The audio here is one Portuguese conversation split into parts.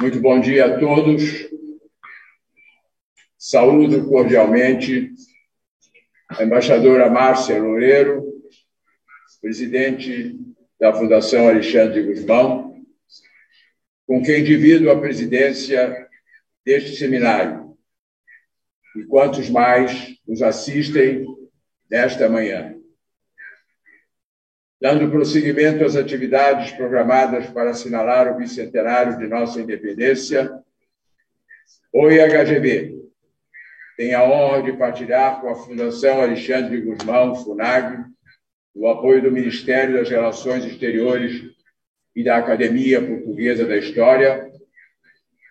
Muito bom dia a todos. Saúdo cordialmente a embaixadora Márcia Loureiro, presidente da Fundação Alexandre Guzmão, com quem divido a presidência deste seminário, e quantos mais nos assistem nesta manhã. Dando prosseguimento às atividades programadas para assinalar o bicentenário de nossa independência, o IHGB tem a honra de partilhar com a Fundação Alexandre Guzmão, FUNAG, o apoio do Ministério das Relações Exteriores e da Academia Portuguesa da História,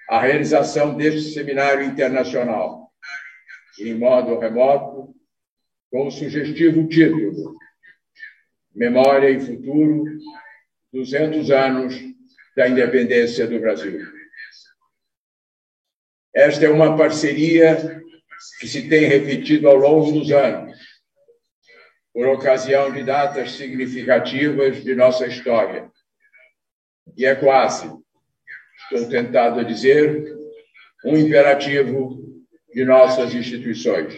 a realização deste seminário internacional, em modo remoto, com o sugestivo título Memória e Futuro, 200 anos da independência do Brasil. Esta é uma parceria que se tem repetido ao longo dos anos, por ocasião de datas significativas de nossa história. E é quase, estou tentado a dizer, um imperativo de nossas instituições.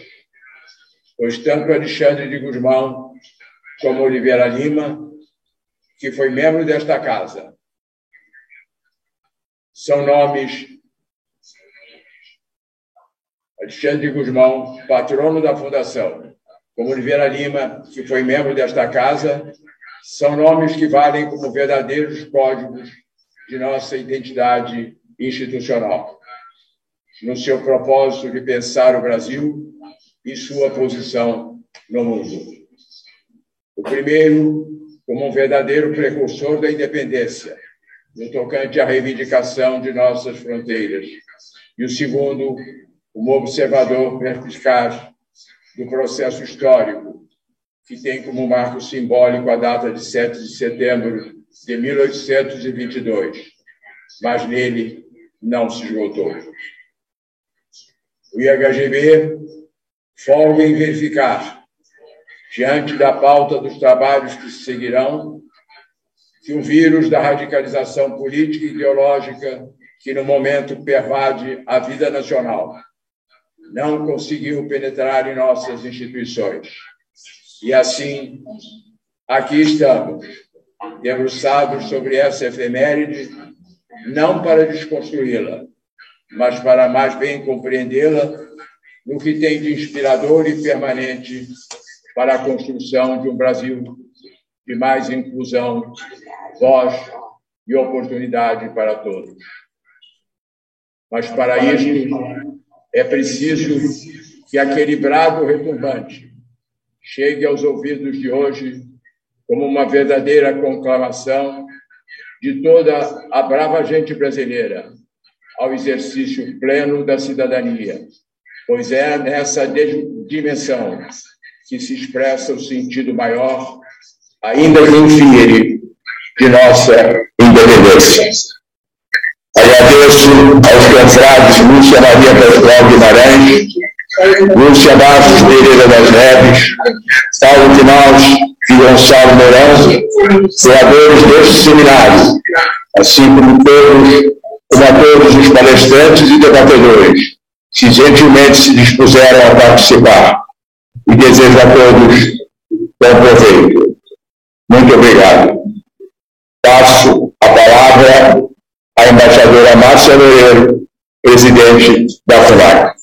Pois tanto Alexandre de Guzmão como Oliveira Lima, que foi membro desta casa. São nomes Alexandre Guzmão, patrono da Fundação, como Oliveira Lima, que foi membro desta casa, são nomes que valem como verdadeiros códigos de nossa identidade institucional, no seu propósito de pensar o Brasil e sua posição no mundo. O primeiro, como um verdadeiro precursor da independência, no tocante à reivindicação de nossas fronteiras. E o segundo, como observador perspicaz do processo histórico, que tem como marco simbólico a data de 7 de setembro de 1822, mas nele não se esgotou. O IHGB folga em verificar diante da pauta dos trabalhos que seguirão, que o vírus da radicalização política e ideológica que no momento pervade a vida nacional não conseguiu penetrar em nossas instituições. E assim, aqui estamos, debruçados sobre essa efeméride, não para desconstruí-la, mas para mais bem compreendê-la no que tem de inspirador e permanente para a construção de um Brasil de mais inclusão, voz e oportunidade para todos. Mas para isto é preciso que aquele brado retumbante chegue aos ouvidos de hoje como uma verdadeira conclamação de toda a brava gente brasileira ao exercício pleno da cidadania, pois é nessa dimensão que se expressa o sentido maior, ainda que infire, de nossa independência. Agradeço aos confrades Lúcia Maria Pascoal Guimarães, Lúcia Bastos Pereira das Neves, Paulo Quinaus e Gonçalo Mourão, criadores deste seminário, assim como todos, como a todos os palestrantes e debatedores, que gentilmente se dispuseram a participar e desejo a todos bom proveito. Muito obrigado. Passo a palavra à embaixadora Márcia Loureiro, presidente da FUNAC.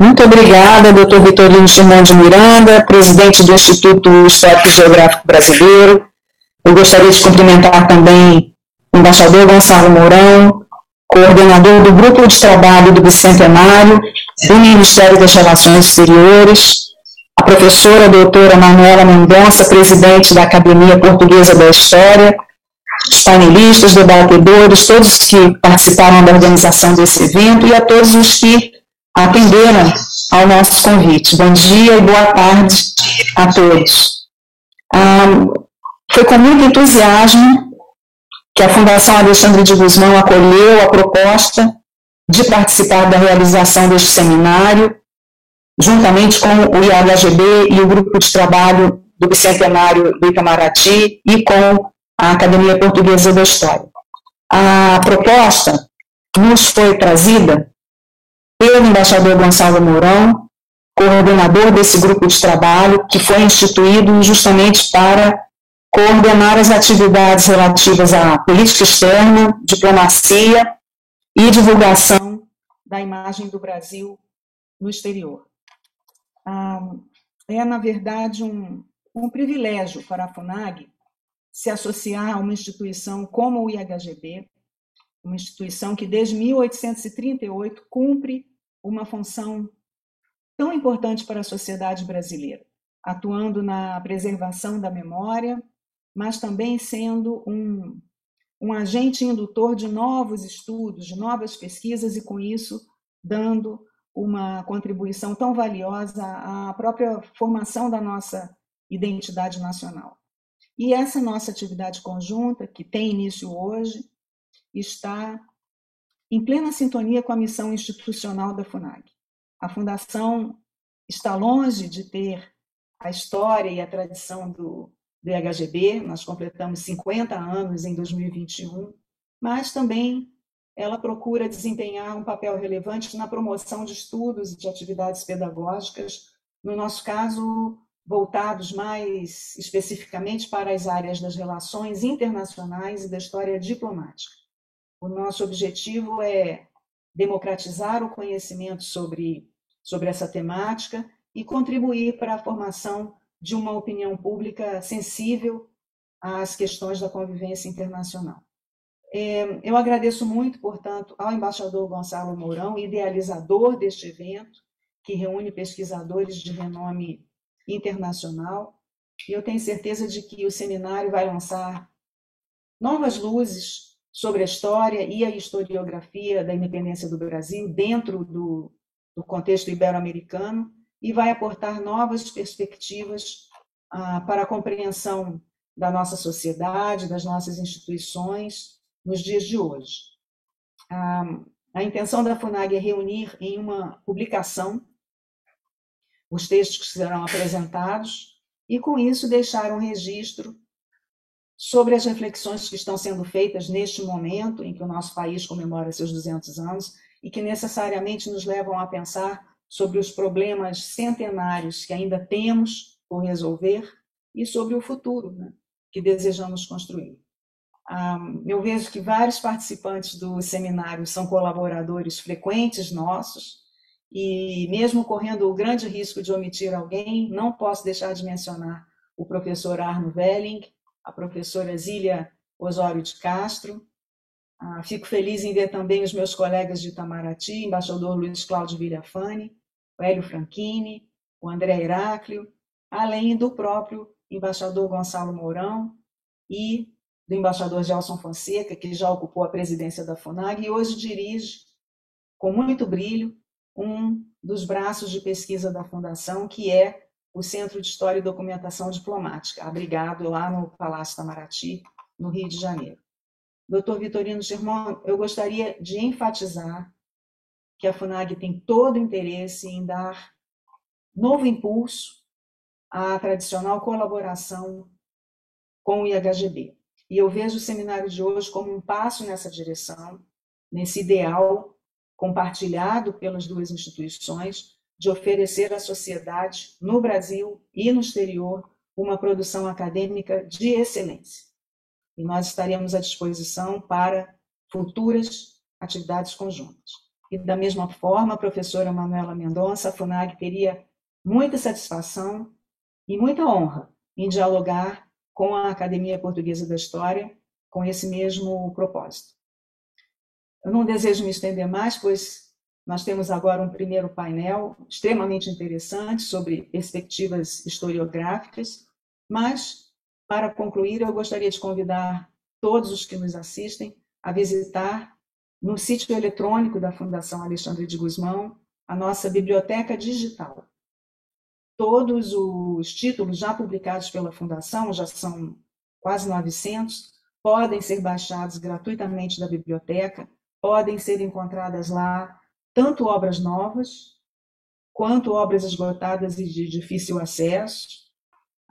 Muito obrigada, doutor Vitorino Simão de Miranda, presidente do Instituto Histórico Geográfico Brasileiro. Eu gostaria de cumprimentar também o embaixador Gonçalo Mourão, coordenador do Grupo de Trabalho do Bicentenário do Ministério das Relações Exteriores, a professora doutora Manuela Mendonça, presidente da Academia Portuguesa da História, os painelistas, debatedores, todos que participaram da organização desse evento e a todos os que atenderam ao nosso convite. Bom dia e boa tarde a todos. Ah, foi com muito entusiasmo que a Fundação Alexandre de Guzmão acolheu a proposta de participar da realização deste seminário, juntamente com o IAHGB e o Grupo de Trabalho do bicentenário do Itamaraty e com a Academia Portuguesa da História. A proposta nos foi trazida pelo embaixador Gonçalo Mourão, coordenador desse grupo de trabalho, que foi instituído justamente para coordenar as atividades relativas à política externa, diplomacia e divulgação da imagem do Brasil no exterior. é, na verdade, um, um privilégio para a FUNAG se associar a uma instituição como o IHGB, uma instituição que desde 1838 cumpre uma função tão importante para a sociedade brasileira, atuando na preservação da memória, mas também sendo um, um agente indutor de novos estudos, de novas pesquisas e, com isso, dando uma contribuição tão valiosa à própria formação da nossa identidade nacional. E essa nossa atividade conjunta, que tem início hoje, está em plena sintonia com a missão institucional da FUNAG. A Fundação está longe de ter a história e a tradição do, do IHGB, nós completamos 50 anos em 2021, mas também ela procura desempenhar um papel relevante na promoção de estudos e de atividades pedagógicas, no nosso caso, voltados mais especificamente para as áreas das relações internacionais e da história diplomática. O nosso objetivo é democratizar o conhecimento sobre, sobre essa temática e contribuir para a formação de uma opinião pública sensível às questões da convivência internacional. É, eu agradeço muito, portanto, ao embaixador Gonçalo Mourão, idealizador deste evento, que reúne pesquisadores de renome internacional, e eu tenho certeza de que o seminário vai lançar novas luzes sobre a história e a historiografia da independência do Brasil dentro do, do contexto ibero-americano e vai aportar novas perspectivas ah, para a compreensão da nossa sociedade, das nossas instituições nos dias de hoje. Ah, a intenção da FUNAG é reunir em uma publicação os textos que serão apresentados e, com isso, deixar um registro sobre as reflexões que estão sendo feitas neste momento em que o nosso país comemora seus 200 anos e que necessariamente nos levam a pensar sobre os problemas centenários que ainda temos por resolver e sobre o futuro né, que desejamos construir. eu vejo que vários participantes do seminário são colaboradores frequentes nossos, e mesmo correndo o grande risco de omitir alguém, não posso deixar de mencionar o professor Arno Welling, a professora Zília Osório de Castro. Ah, fico feliz em ver também os meus colegas de Itamaraty, embaixador Luiz Cláudio Villafani, o Hélio Franchini, o André Heráclio, além do próprio embaixador Gonçalo Mourão e do embaixador Gelson Fonseca, que já ocupou a presidência da FUNAG e hoje dirige, com muito brilho, um dos braços de pesquisa da Fundação, que é o Centro de História e Documentação Diplomática, abrigado lá no Palácio Tamaraty, no Rio de Janeiro. Doutor Vitorino Germão, eu gostaria de enfatizar que a FUNAG tem todo interesse em dar novo impulso à tradicional colaboração com o IHGB. E eu vejo o seminário de hoje como um passo nessa direção, nesse ideal compartilhado pelas duas instituições de oferecer à sociedade, no Brasil e no exterior, uma produção acadêmica de excelência. E nós estaremos à disposição para futuras atividades conjuntas. E da mesma forma, a professora Manuela Mendonça, a FUNAG teria muita satisfação e muita honra em dialogar com a Academia Portuguesa da História com esse mesmo propósito. Eu não desejo me estender mais, pois nós temos agora um primeiro painel extremamente interessante sobre perspectivas historiográficas, mas, para concluir, eu gostaria de convidar todos os que nos assistem a visitar no sítio eletrônico da Fundação Alexandre de Guzmão a nossa biblioteca digital. Todos os títulos já publicados pela Fundação, já são quase 900, podem ser baixados gratuitamente da biblioteca, podem ser encontradas lá tanto obras novas, quanto obras esgotadas e de difícil acesso,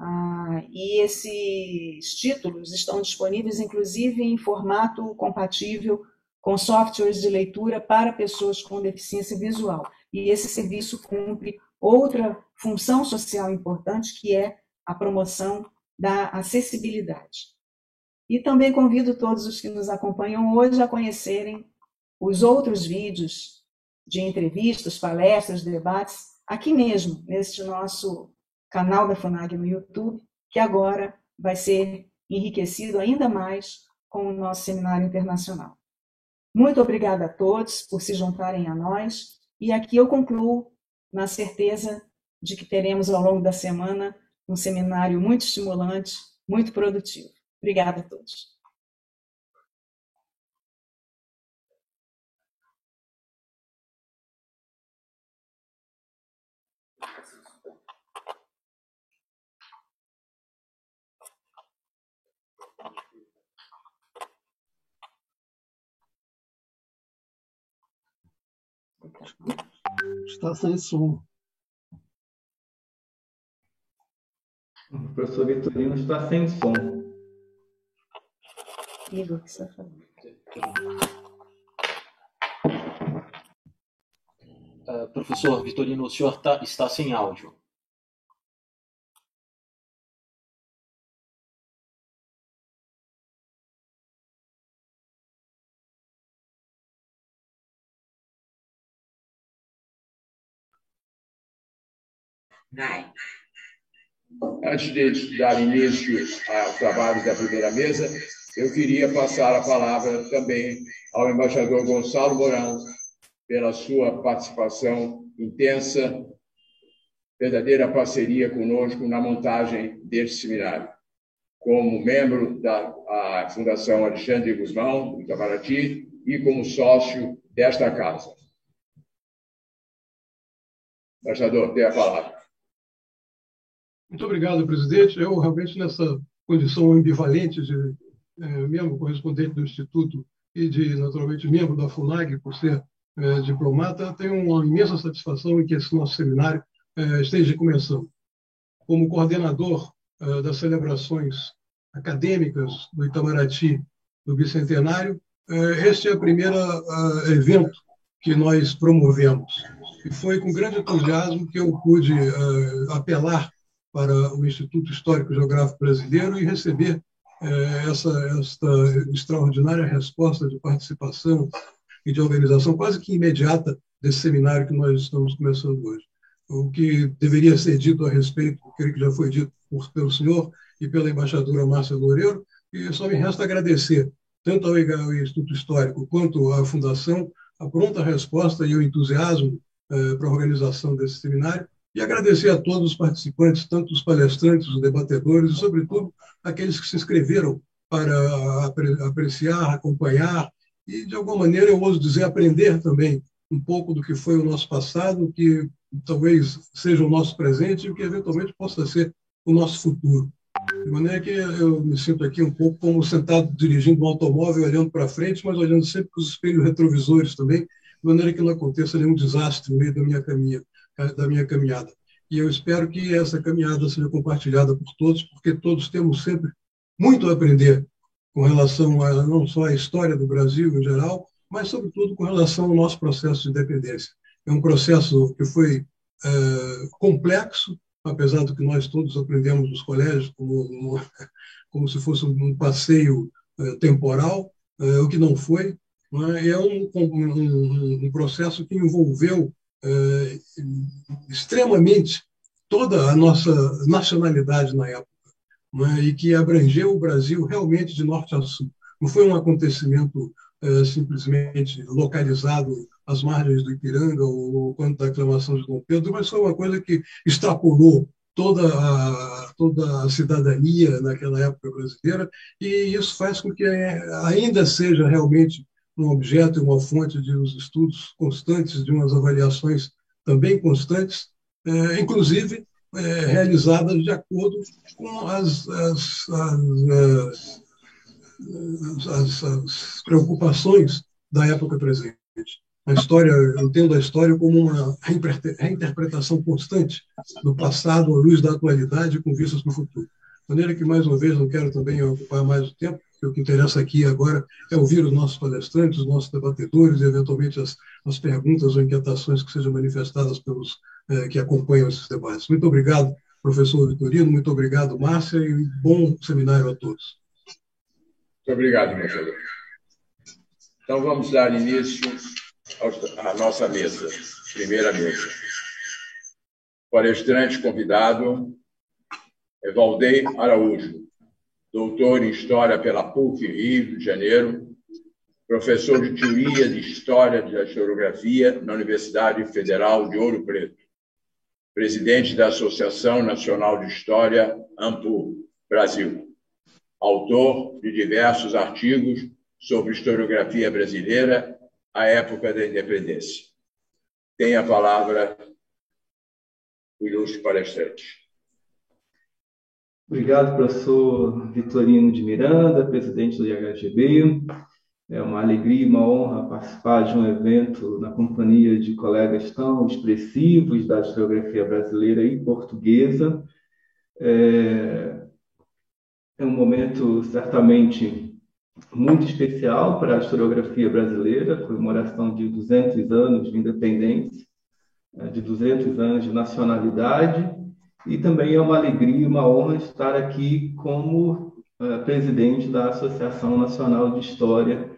Ah, e esses títulos estão disponíveis, inclusive, em formato compatível com softwares de leitura para pessoas com deficiência visual. E esse serviço cumpre outra função social importante, que é a promoção da acessibilidade. E também convido todos os que nos acompanham hoje a conhecerem os outros vídeos de entrevistas, palestras, debates, aqui mesmo, neste nosso canal da FUNAG no YouTube, que agora vai ser enriquecido ainda mais com o nosso seminário internacional. Muito obrigada a todos por se juntarem a nós, e aqui eu concluo na certeza de que teremos ao longo da semana um seminário muito estimulante, muito produtivo. Obrigada a todos. Está sem som. O professor Vitorino está sem som. Igor, o que você está falando? Uh, professor Vitorino, o senhor tá, está sem áudio. Antes de dar início aos trabalhos da primeira mesa, eu queria passar a palavra também ao embaixador Gonçalo Mourão, pela sua participação intensa, verdadeira parceria conosco na montagem deste seminário. Como membro da Fundação Alexandre Guzmão, do Itamaraty, e como sócio desta casa. Embaixador, tem a palavra. Muito obrigado, presidente. Eu, realmente, nessa condição ambivalente de é, membro correspondente do Instituto e de, naturalmente, membro da FUNAG, por ser é, diplomata, tenho uma imensa satisfação em que esse nosso seminário é, esteja começando. Como coordenador é, das celebrações acadêmicas do Itamaraty do Bicentenário, é, este é o primeiro é, evento que nós promovemos. E foi com grande entusiasmo que eu pude apelar para o Instituto Histórico Geográfico Brasileiro e receber é, essa, esta extraordinária resposta de participação e de organização quase que imediata desse seminário que nós estamos começando hoje. O que deveria ser dito a respeito, creio que já foi dito por, pelo senhor e pela embaixadora Márcia Loureiro, e só me resta agradecer tanto ao Instituto Histórico quanto à Fundação a pronta resposta e o entusiasmo eh, para a organização desse seminário e agradecer a todos os participantes, tanto os palestrantes, os debatedores e, sobretudo, aqueles que se inscreveram para apreciar, acompanhar e, de alguma maneira, eu ouso dizer, aprender também um pouco do que foi o nosso passado, que talvez seja o nosso presente e o que eventualmente possa ser o nosso futuro. De maneira que eu me sinto aqui um pouco como sentado dirigindo um automóvel, olhando para frente, mas olhando sempre para os espelhos retrovisores também, de maneira que não aconteça nenhum desastre no meio da minha caminhada da minha caminhada. E eu espero que essa caminhada seja compartilhada por todos, porque todos temos sempre muito a aprender com relação a não só à história do Brasil em geral, mas sobretudo com relação ao nosso processo de independência. É um processo que foi é, complexo, apesar do que nós todos aprendemos nos colégios como, como se fosse um passeio é, temporal, é, o que não foi. É um, um, um processo que envolveu eh, extremamente toda a nossa nacionalidade na época, é? e que abrangeu o Brasil realmente de norte a sul. Não foi um acontecimento eh, simplesmente localizado às margens do Ipiranga ou, ou quanto da aclamação de Dom Pedro, mas foi uma coisa que extrapolou toda a, toda a cidadania naquela época brasileira, e isso faz com que ainda seja realmente um objeto e uma fonte de uns estudos constantes, de umas avaliações também constantes, é, inclusive é, realizadas de acordo com as, as, as, as, preocupações da época presente. a história, eu entendo a história como uma reinterpretação constante do passado à luz da atualidade com vistas para o futuro. De maneira que, mais uma vez, não quero também ocupar mais o tempo, porque o que interessa aqui agora é ouvir os nossos palestrantes, os nossos debatedores e, eventualmente, as, as perguntas ou inquietações que sejam manifestadas pelos eh, que acompanham esses debates. Muito obrigado, professor Vitorino, muito obrigado, Márcia, e bom seminário a todos. Muito obrigado, embaixador. Então, vamos dar início à nossa mesa, primeira mesa. Palestrante convidado é Valdei Araújo, doutor em História pela PUC Rio de Janeiro, professor de Teoria de História da Historiografia na Universidade Federal de Ouro Preto, presidente da Associação Nacional de História, AMPU, Brasil, autor de diversos artigos sobre historiografia brasileira à época da independência. Tem a palavra o ilustre palestrante. Obrigado, professor Vitorino de Miranda, presidente do IHGB. É uma alegria e uma honra participar de um evento na companhia de colegas tão expressivos da historiografia brasileira e portuguesa. É, é um momento certamente muito especial para a historiografia brasileira, comemoração de 200 anos de independência, é, de 200 anos de nacionalidade, e também é uma alegria uma honra estar aqui como uh, presidente da Associação Nacional de História,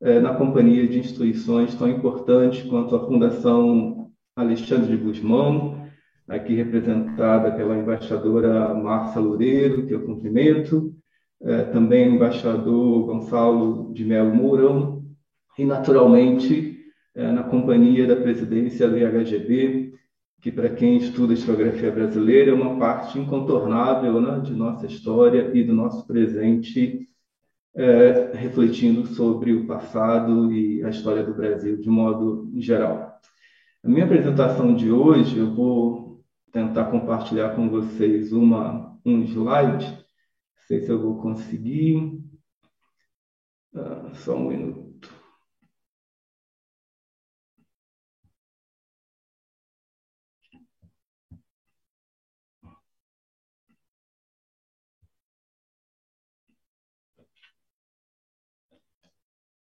uh, na companhia de instituições tão importantes quanto a Fundação Alexandre de Guzmão, aqui representada pela embaixadora Márcia Loureiro, que eu cumprimento, uh, também o embaixador Gonçalo de Melo Mourão, e, naturalmente, na companhia da presidência do IHGB, que para quem estuda historiografia brasileira é uma parte incontornável né, de nossa história e do nosso presente, é, refletindo sobre o passado e a história do Brasil de modo geral. A minha apresentação de hoje, eu vou tentar compartilhar com vocês uma, um slide, não sei se eu vou conseguir. Ah, só um minuto.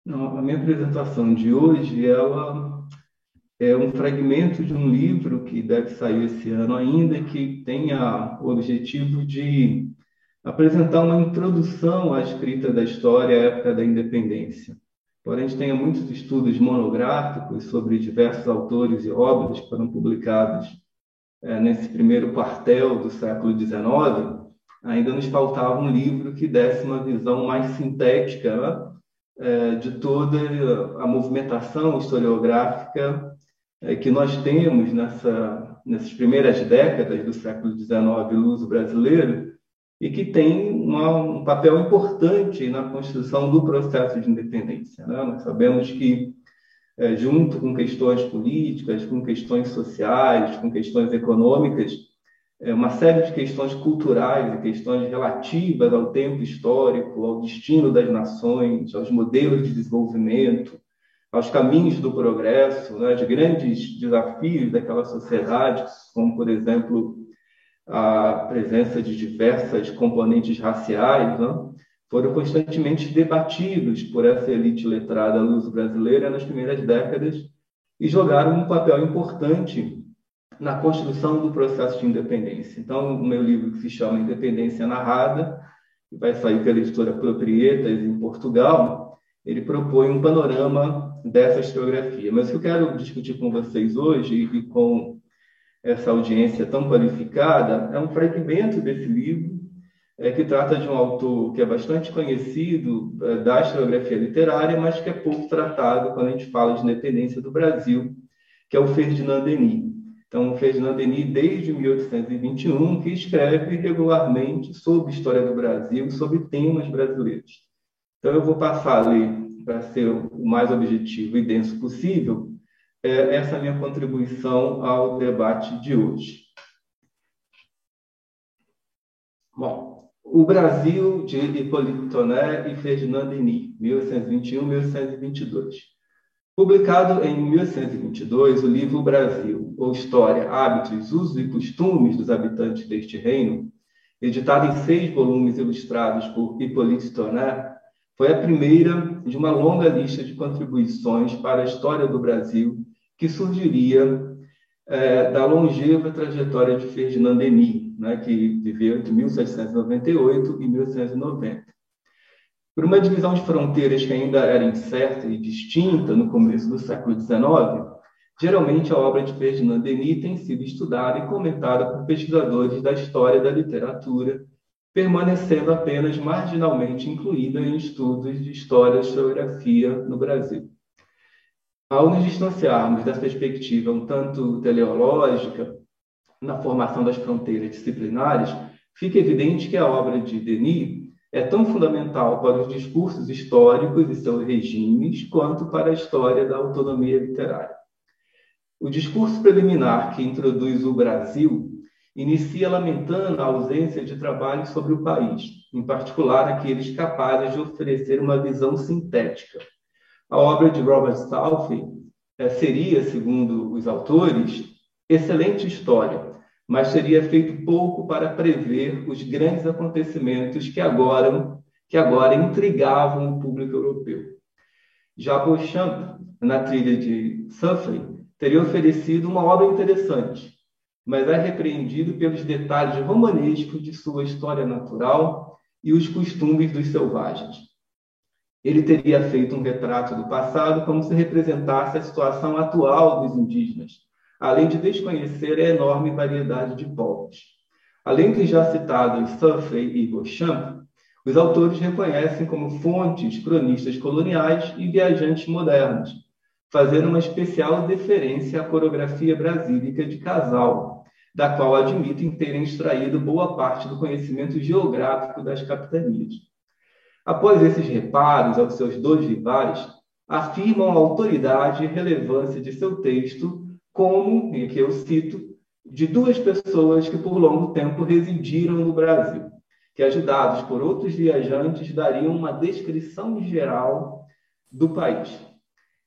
Não, a minha apresentação de hoje ela é um fragmento de um livro que deve sair esse ano ainda, que tem o objetivo de apresentar uma introdução à escrita da história à época da independência. Porém, a gente muitos estudos monográficos sobre diversos autores e obras que foram publicados é, nesse primeiro quartel do século XIX. Ainda nos faltava um livro que desse uma visão mais sintética né? É, de toda a movimentação historiográfica é, que nós temos nessa, nessas primeiras décadas do século XIX luso brasileiro e que tem uma, um papel importante na construção do processo de independência. Né? Nós sabemos que, é, junto com questões políticas, com questões sociais, com questões econômicas, uma série de questões culturais e questões relativas ao tempo histórico, ao destino das nações, aos modelos de desenvolvimento, aos caminhos do progresso, né, de grandes desafios daquela sociedade, como, por exemplo, a presença de diversas componentes raciais, né, foram constantemente debatidos por essa elite letrada luso-brasileira nas primeiras décadas e jogaram um papel importante na construção do processo de independência. Então, o meu livro que se chama Independência Narrada, que vai sair pela editora Proprietas em Portugal, ele propõe um panorama dessa historiografia. Mas o que eu quero discutir com vocês hoje e com essa audiência tão qualificada é um fragmento desse livro é, que trata de um autor que é bastante conhecido é, da historiografia literária, mas que é pouco tratado quando a gente fala de independência do Brasil, que é o Ferdinand Denis. Então, Ferdinand Denis, desde 1821, que escreve regularmente sobre história do Brasil, sobre temas brasileiros. Então, eu vou passar ali, para ser o mais objetivo e denso possível, é, essa minha contribuição ao debate de hoje. Bom, o Brasil de Hippolyte Toné e Ferdinand Denis, 1821-1822. Publicado em 1822, o livro Brasil, ou História, Hábitos, Usos e Costumes dos Habitantes deste Reino, editado em seis volumes ilustrados por Hippolyte Tourneur, foi a primeira de uma longa lista de contribuições para a história do Brasil que surgiria é, da longeva trajetória de Ferdinand Denis, né, que viveu entre 1798 e 1890. Por uma divisão de fronteiras que ainda era incerta e distinta no começo do século XIX, geralmente a obra de Ferdinand Denis tem sido estudada e comentada por pesquisadores da história da literatura, permanecendo apenas marginalmente incluída em estudos de história e geografia no Brasil. Ao nos distanciarmos dessa perspectiva um tanto teleológica na formação das fronteiras disciplinares, fica evidente que a obra de Denis é tão fundamental para os discursos históricos e seus regimes, quanto para a história da autonomia literária. O discurso preliminar que introduz o Brasil inicia lamentando a ausência de trabalho sobre o país, em particular aqueles capazes de oferecer uma visão sintética. A obra de Robert Southey eh, seria, segundo os autores, excelente história, mas seria feito pouco para prever os grandes acontecimentos que agora, que agora intrigavam o público europeu. Já Beauchamp, na trilha de Suffrey, teria oferecido uma obra interessante, mas é repreendido pelos detalhes romanescos de sua história natural e os costumes dos selvagens. Ele teria feito um retrato do passado como se representasse a situação atual dos indígenas, além de desconhecer a enorme variedade de povos. Além dos já citados Suffrey e Beauchamp, os autores reconhecem como fontes cronistas coloniais e viajantes modernos, fazendo uma especial deferência à coreografia brasílica de Casal, da qual admitem terem extraído boa parte do conhecimento geográfico das capitanias. Após esses reparos aos seus dois rivais, afirmam a autoridade e relevância de seu texto como, e aqui eu cito, de duas pessoas que por longo tempo residiram no Brasil, que ajudados por outros viajantes dariam uma descrição geral do país.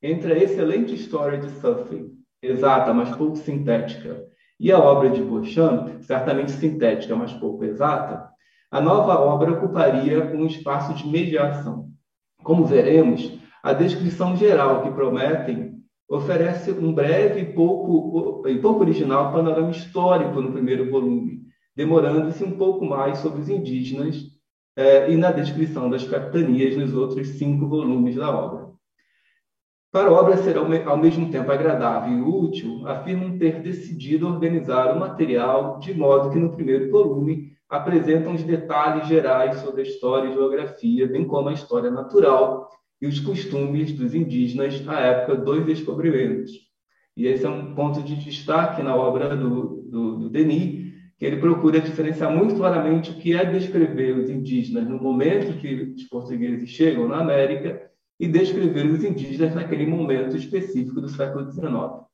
Entre a excelente história de Suffrey, exata, mas pouco sintética, e a obra de Beauchamp, certamente sintética, mas pouco exata, a nova obra ocuparia um espaço de mediação. Como veremos, a descrição geral que prometem oferece um breve e pouco, e pouco original panorama histórico no primeiro volume, demorando-se um pouco mais sobre os indígenas eh, e na descrição das capitanias nos outros cinco volumes da obra. Para a obra ser ao, me ao mesmo tempo agradável e útil, afirmam ter decidido organizar o material de modo que no primeiro volume apresentam os detalhes gerais sobre a história e geografia, bem como a história natural e os costumes dos indígenas na época dos descobrimentos. E esse é um ponto de destaque na obra do, do, do Denis, que ele procura diferenciar muito claramente o que é descrever os indígenas no momento que os portugueses chegam na América e descrever os indígenas naquele momento específico do século XIX.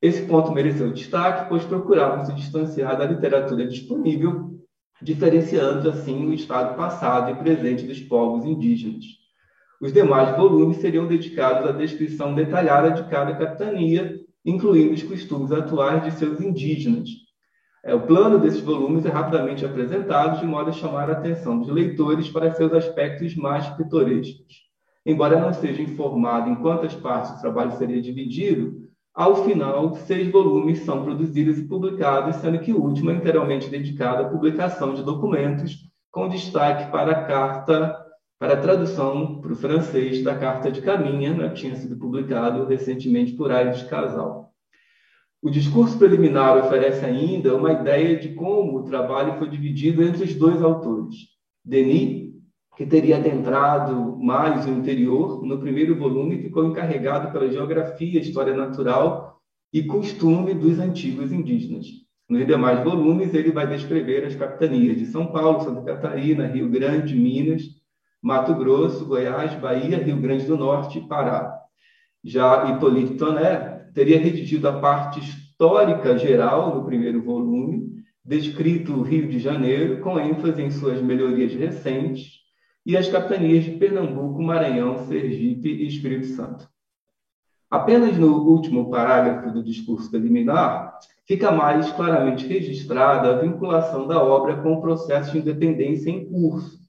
Esse ponto mereceu destaque, pois procurava se distanciar da literatura disponível, diferenciando assim o estado passado e presente dos povos indígenas. Os demais volumes seriam dedicados à descrição detalhada de cada capitania, incluindo os costumes atuais de seus indígenas. É, o plano desses volumes é rapidamente apresentado, de modo a chamar a atenção dos leitores para seus aspectos mais pitorescos. Embora não seja informado em quantas partes o trabalho seria dividido, ao final, seis volumes são produzidos e publicados, sendo que o último é inteiramente dedicado à publicação de documentos, com destaque para a Carta para a tradução para o francês da Carta de Caminha, né, tinha sido publicado recentemente por Aires Casal. O discurso preliminar oferece ainda uma ideia de como o trabalho foi dividido entre os dois autores. Denis, que teria adentrado mais o interior, no primeiro volume ficou encarregado pela geografia, história natural e costume dos antigos indígenas. Nos demais volumes, ele vai descrever as capitanias de São Paulo, Santa Catarina, Rio Grande, Minas Mato Grosso, Goiás, Bahia, Rio Grande do Norte e Pará. Já Hipólito Toné teria redigido a parte histórica geral no primeiro volume, descrito o Rio de Janeiro, com ênfase em suas melhorias recentes, e as capitanias de Pernambuco, Maranhão, Sergipe e Espírito Santo. Apenas no último parágrafo do discurso preliminar fica mais claramente registrada a vinculação da obra com o processo de independência em curso.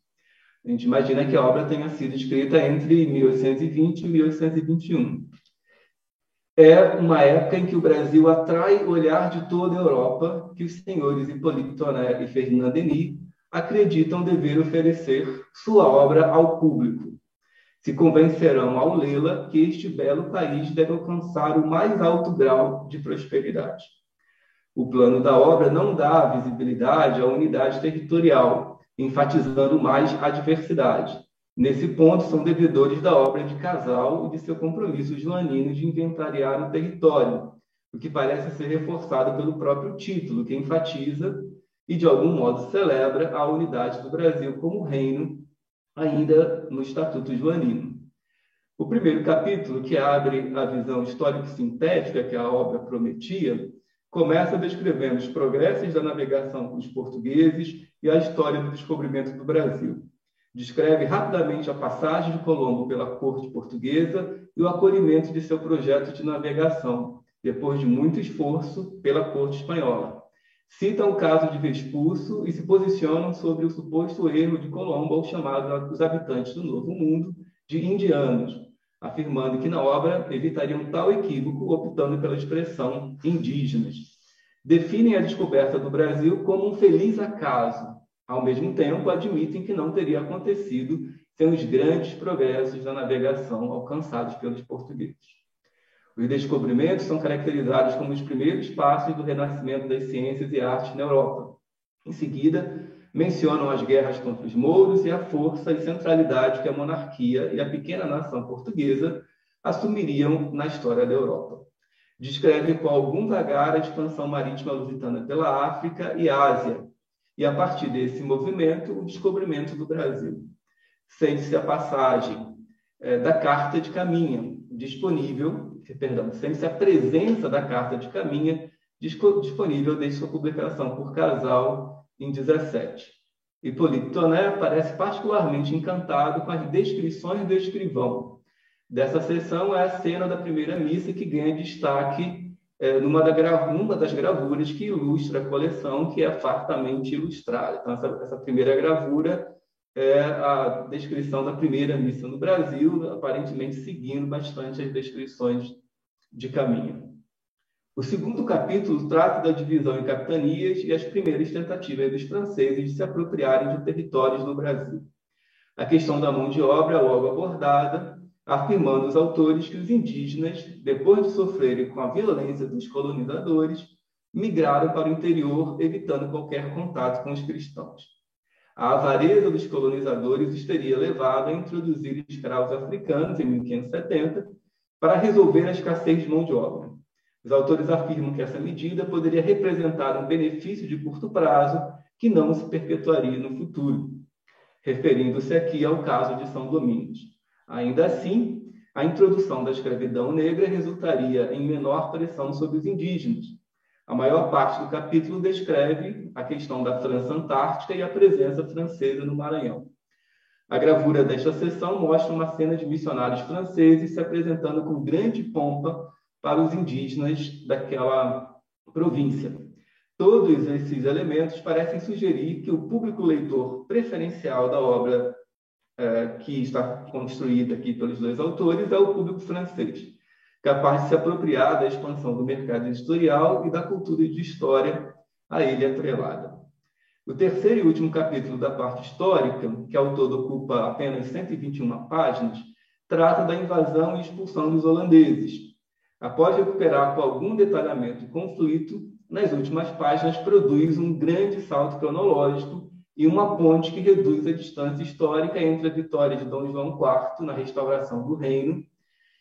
A gente imagina que a obra tenha sido escrita entre 1820 e 1821. É uma época em que o Brasil atrai o olhar de toda a Europa, que os senhores Hippolyte Toné e Ferdinand Denis acreditam dever oferecer sua obra ao público. Se convencerão ao lê-la que este belo país deve alcançar o mais alto grau de prosperidade. O plano da obra não dá visibilidade à unidade territorial, enfatizando mais a diversidade. Nesse ponto, são devedores da obra de Casal e de seu compromisso joanino de inventariar o território, o que parece ser reforçado pelo próprio título, que enfatiza e, de algum modo, celebra a unidade do Brasil como reino, ainda no Estatuto Joanino. O primeiro capítulo, que abre a visão histórico-sintética que a obra prometia, começa descrevendo os progressos da navegação com os portugueses e a história do descobrimento do Brasil. Descreve rapidamente a passagem de Colombo pela corte portuguesa e o acolhimento de seu projeto de navegação, depois de muito esforço, pela corte espanhola. Citam o caso de Vespúcio e se posicionam sobre o suposto erro de Colombo ao chamar os habitantes do Novo Mundo de indianos, afirmando que na obra evitariam tal equívoco optando pela expressão indígenas. Definem a descoberta do Brasil como um feliz acaso. Ao mesmo tempo, admitem que não teria acontecido sem os grandes progressos da navegação alcançados pelos portugueses. Os descobrimentos são caracterizados como os primeiros passos do renascimento das ciências e artes na Europa. Em seguida, mencionam as guerras contra os mouros e a força e centralidade que a monarquia e a pequena nação portuguesa assumiriam na história da Europa. Descreve com algum vagar a expansão marítima lusitana pela África e Ásia, e a partir desse movimento, o descobrimento do Brasil. Sente-se a passagem é, da Carta de Caminha, disponível, perdão, sente-se a presença da Carta de Caminha disponível desde sua publicação por Casal em 17. Hipólito Toné parece particularmente encantado com as descrições do escrivão. Dessa sessão é a cena da primeira missa que ganha destaque é, numa, da numa das gravuras que ilustra a coleção, que é fartamente ilustrada. Então, essa, essa primeira gravura é a descrição da primeira missa no Brasil, aparentemente seguindo bastante as descrições de caminho. O segundo capítulo trata da divisão em capitanias e as primeiras tentativas dos franceses de se apropriarem de territórios no Brasil. A questão da mão de obra é logo abordada, afirmando os autores que os indígenas, depois de sofrerem com a violência dos colonizadores, migraram para o interior, evitando qualquer contato com os cristãos. A avareza dos colonizadores os teria levado a introduzir escravos africanos em 1570 para resolver a escassez de mão de obra. Os autores afirmam que essa medida poderia representar um benefício de curto prazo que não se perpetuaria no futuro, referindo-se aqui ao caso de São Domingos. Ainda assim, a introdução da escravidão negra resultaria em menor pressão sobre os indígenas. A maior parte do capítulo descreve a questão da França Antártica e a presença francesa no Maranhão. A gravura desta sessão mostra uma cena de missionários franceses se apresentando com grande pompa para os indígenas daquela província. Todos esses elementos parecem sugerir que o público leitor preferencial da obra é, que está construída aqui pelos dois autores é o público francês, capaz de se apropriar da expansão do mercado editorial e da cultura de história a ele atrelada. O terceiro e último capítulo da parte histórica, que ao todo ocupa apenas 121 páginas, trata da invasão e expulsão dos holandeses, após recuperar com algum detalhamento o conflito, nas últimas páginas produz um grande salto cronológico e uma ponte que reduz a distância histórica entre a vitória de Dom João IV na restauração do reino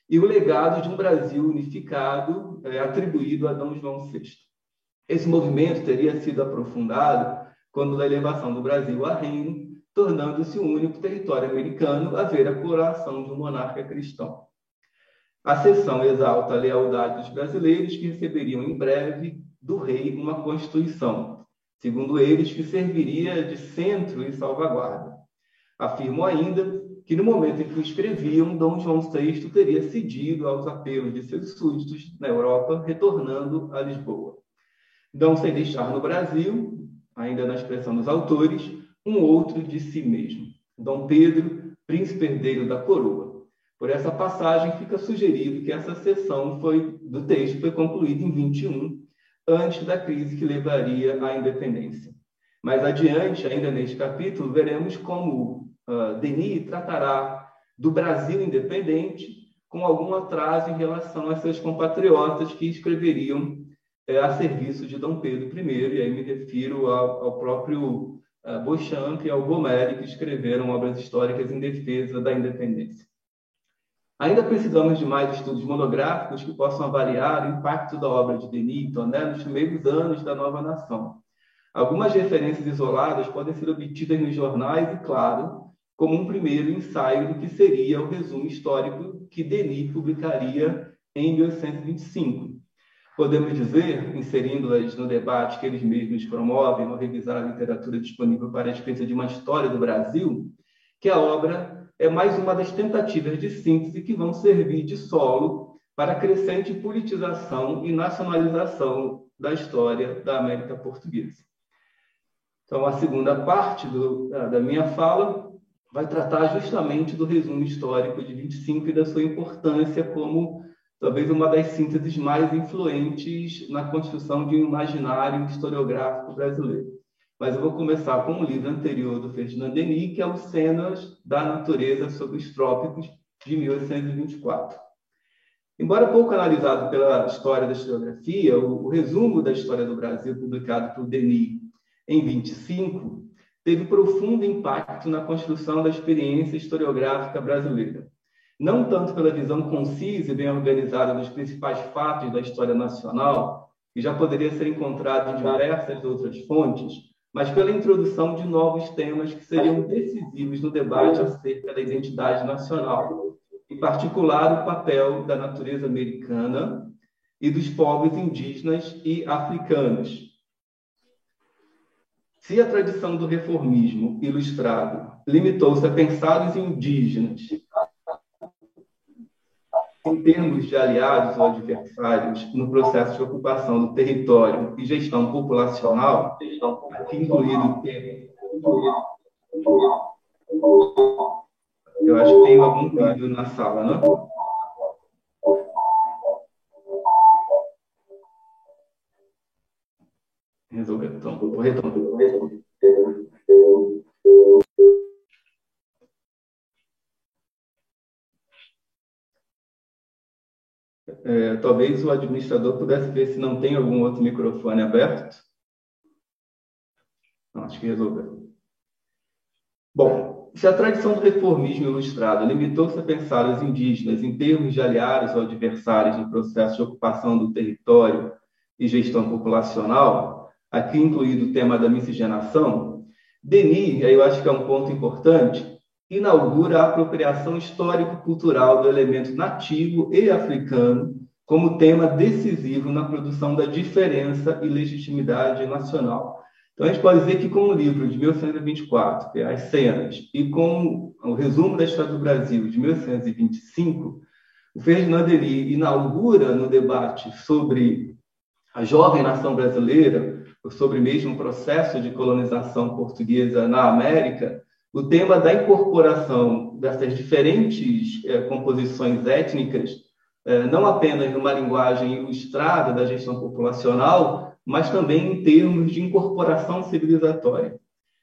e o legado de um Brasil unificado é, atribuído a Dom João VI. Esse movimento teria sido aprofundado quando da elevação do Brasil a reino, tornando-se o único território americano a ver a coroação de um monarca cristão. A sessão exalta a lealdade dos brasileiros que receberiam em breve do rei uma constituição, segundo eles, que serviria de centro e salvaguarda. Afirmo ainda que no momento em que o escreviam, Dom João VI teria cedido aos apelos de seus súditos na Europa, retornando a Lisboa. Não sem deixar no Brasil, ainda na expressão dos autores, um outro de si mesmo, Dom Pedro, príncipe herdeiro da coroa. Por essa passagem fica sugerido que essa sessão foi, do texto foi concluída em 21, antes da crise que levaria à independência. Mais adiante, ainda neste capítulo, veremos como uh, Denis tratará do Brasil independente com algum atraso em relação a seus compatriotas que escreveriam eh, a serviço de Dom Pedro I, e aí me refiro ao, ao próprio uh, Beauchamp e ao Gomelli, que escreveram obras históricas em defesa da independência. Ainda precisamos de mais estudos monográficos que possam avaliar o impacto da obra de Denis nos primeiros anos da nova nação. Algumas referências isoladas podem ser obtidas nos jornais e, claro, como um primeiro ensaio do que seria o resumo histórico que Denis publicaria em 1825. Podemos dizer, inserindo-as no debate que eles mesmos promovem ao revisar a literatura disponível para a escrita de uma história do Brasil, que a obra é mais uma das tentativas de síntese que vão servir de solo para a crescente politização e nacionalização da história da América Portuguesa. Então, a segunda parte do, da minha fala vai tratar justamente do resumo histórico de 25 e da sua importância como talvez uma das sínteses mais influentes na construção de um imaginário historiográfico brasileiro. Mas eu vou começar com um livro anterior do Ferdinand Denis, que é o Cenas da Natureza sobre os Trópicos, de 1824. Embora pouco analisado pela história da historiografia, o, o resumo da história do Brasil, publicado por Denis em 25, teve profundo impacto na construção da experiência historiográfica brasileira. Não tanto pela visão concisa e bem organizada dos principais fatos da história nacional, que já poderia ser encontrado em diversas outras fontes, mas pela introdução de novos temas que seriam decisivos no debate acerca da identidade nacional, em particular o papel da natureza americana e dos povos indígenas e africanos, se a tradição do reformismo ilustrado limitou-se a pensar os indígenas em termos de aliados ou adversários no processo de ocupação do território e gestão populacional, aqui incluído eu acho que tem algum vídeo na sala, não? Resolver. Então, vou retomar. É, talvez o administrador pudesse ver se não tem algum outro microfone aberto. Não, acho que resolveu. Bom, se a tradição do reformismo ilustrado limitou-se a pensar os indígenas em termos de aliados ou adversários no processo de ocupação do território e gestão populacional, aqui incluído o tema da miscigenação, Denis, aí eu acho que é um ponto importante, inaugura a apropriação histórico-cultural do elemento nativo e africano como tema decisivo na produção da diferença e legitimidade nacional. Então, a gente pode dizer que com o livro de 1824, que é As Cenas, e com o resumo da história do Brasil de 1825, o Ferdinand Delis inaugura no debate sobre a jovem nação brasileira, sobre mesmo o processo de colonização portuguesa na América, o tema da incorporação dessas diferentes é, composições étnicas, é, não apenas numa linguagem ilustrada da gestão populacional, mas também em termos de incorporação civilizatória.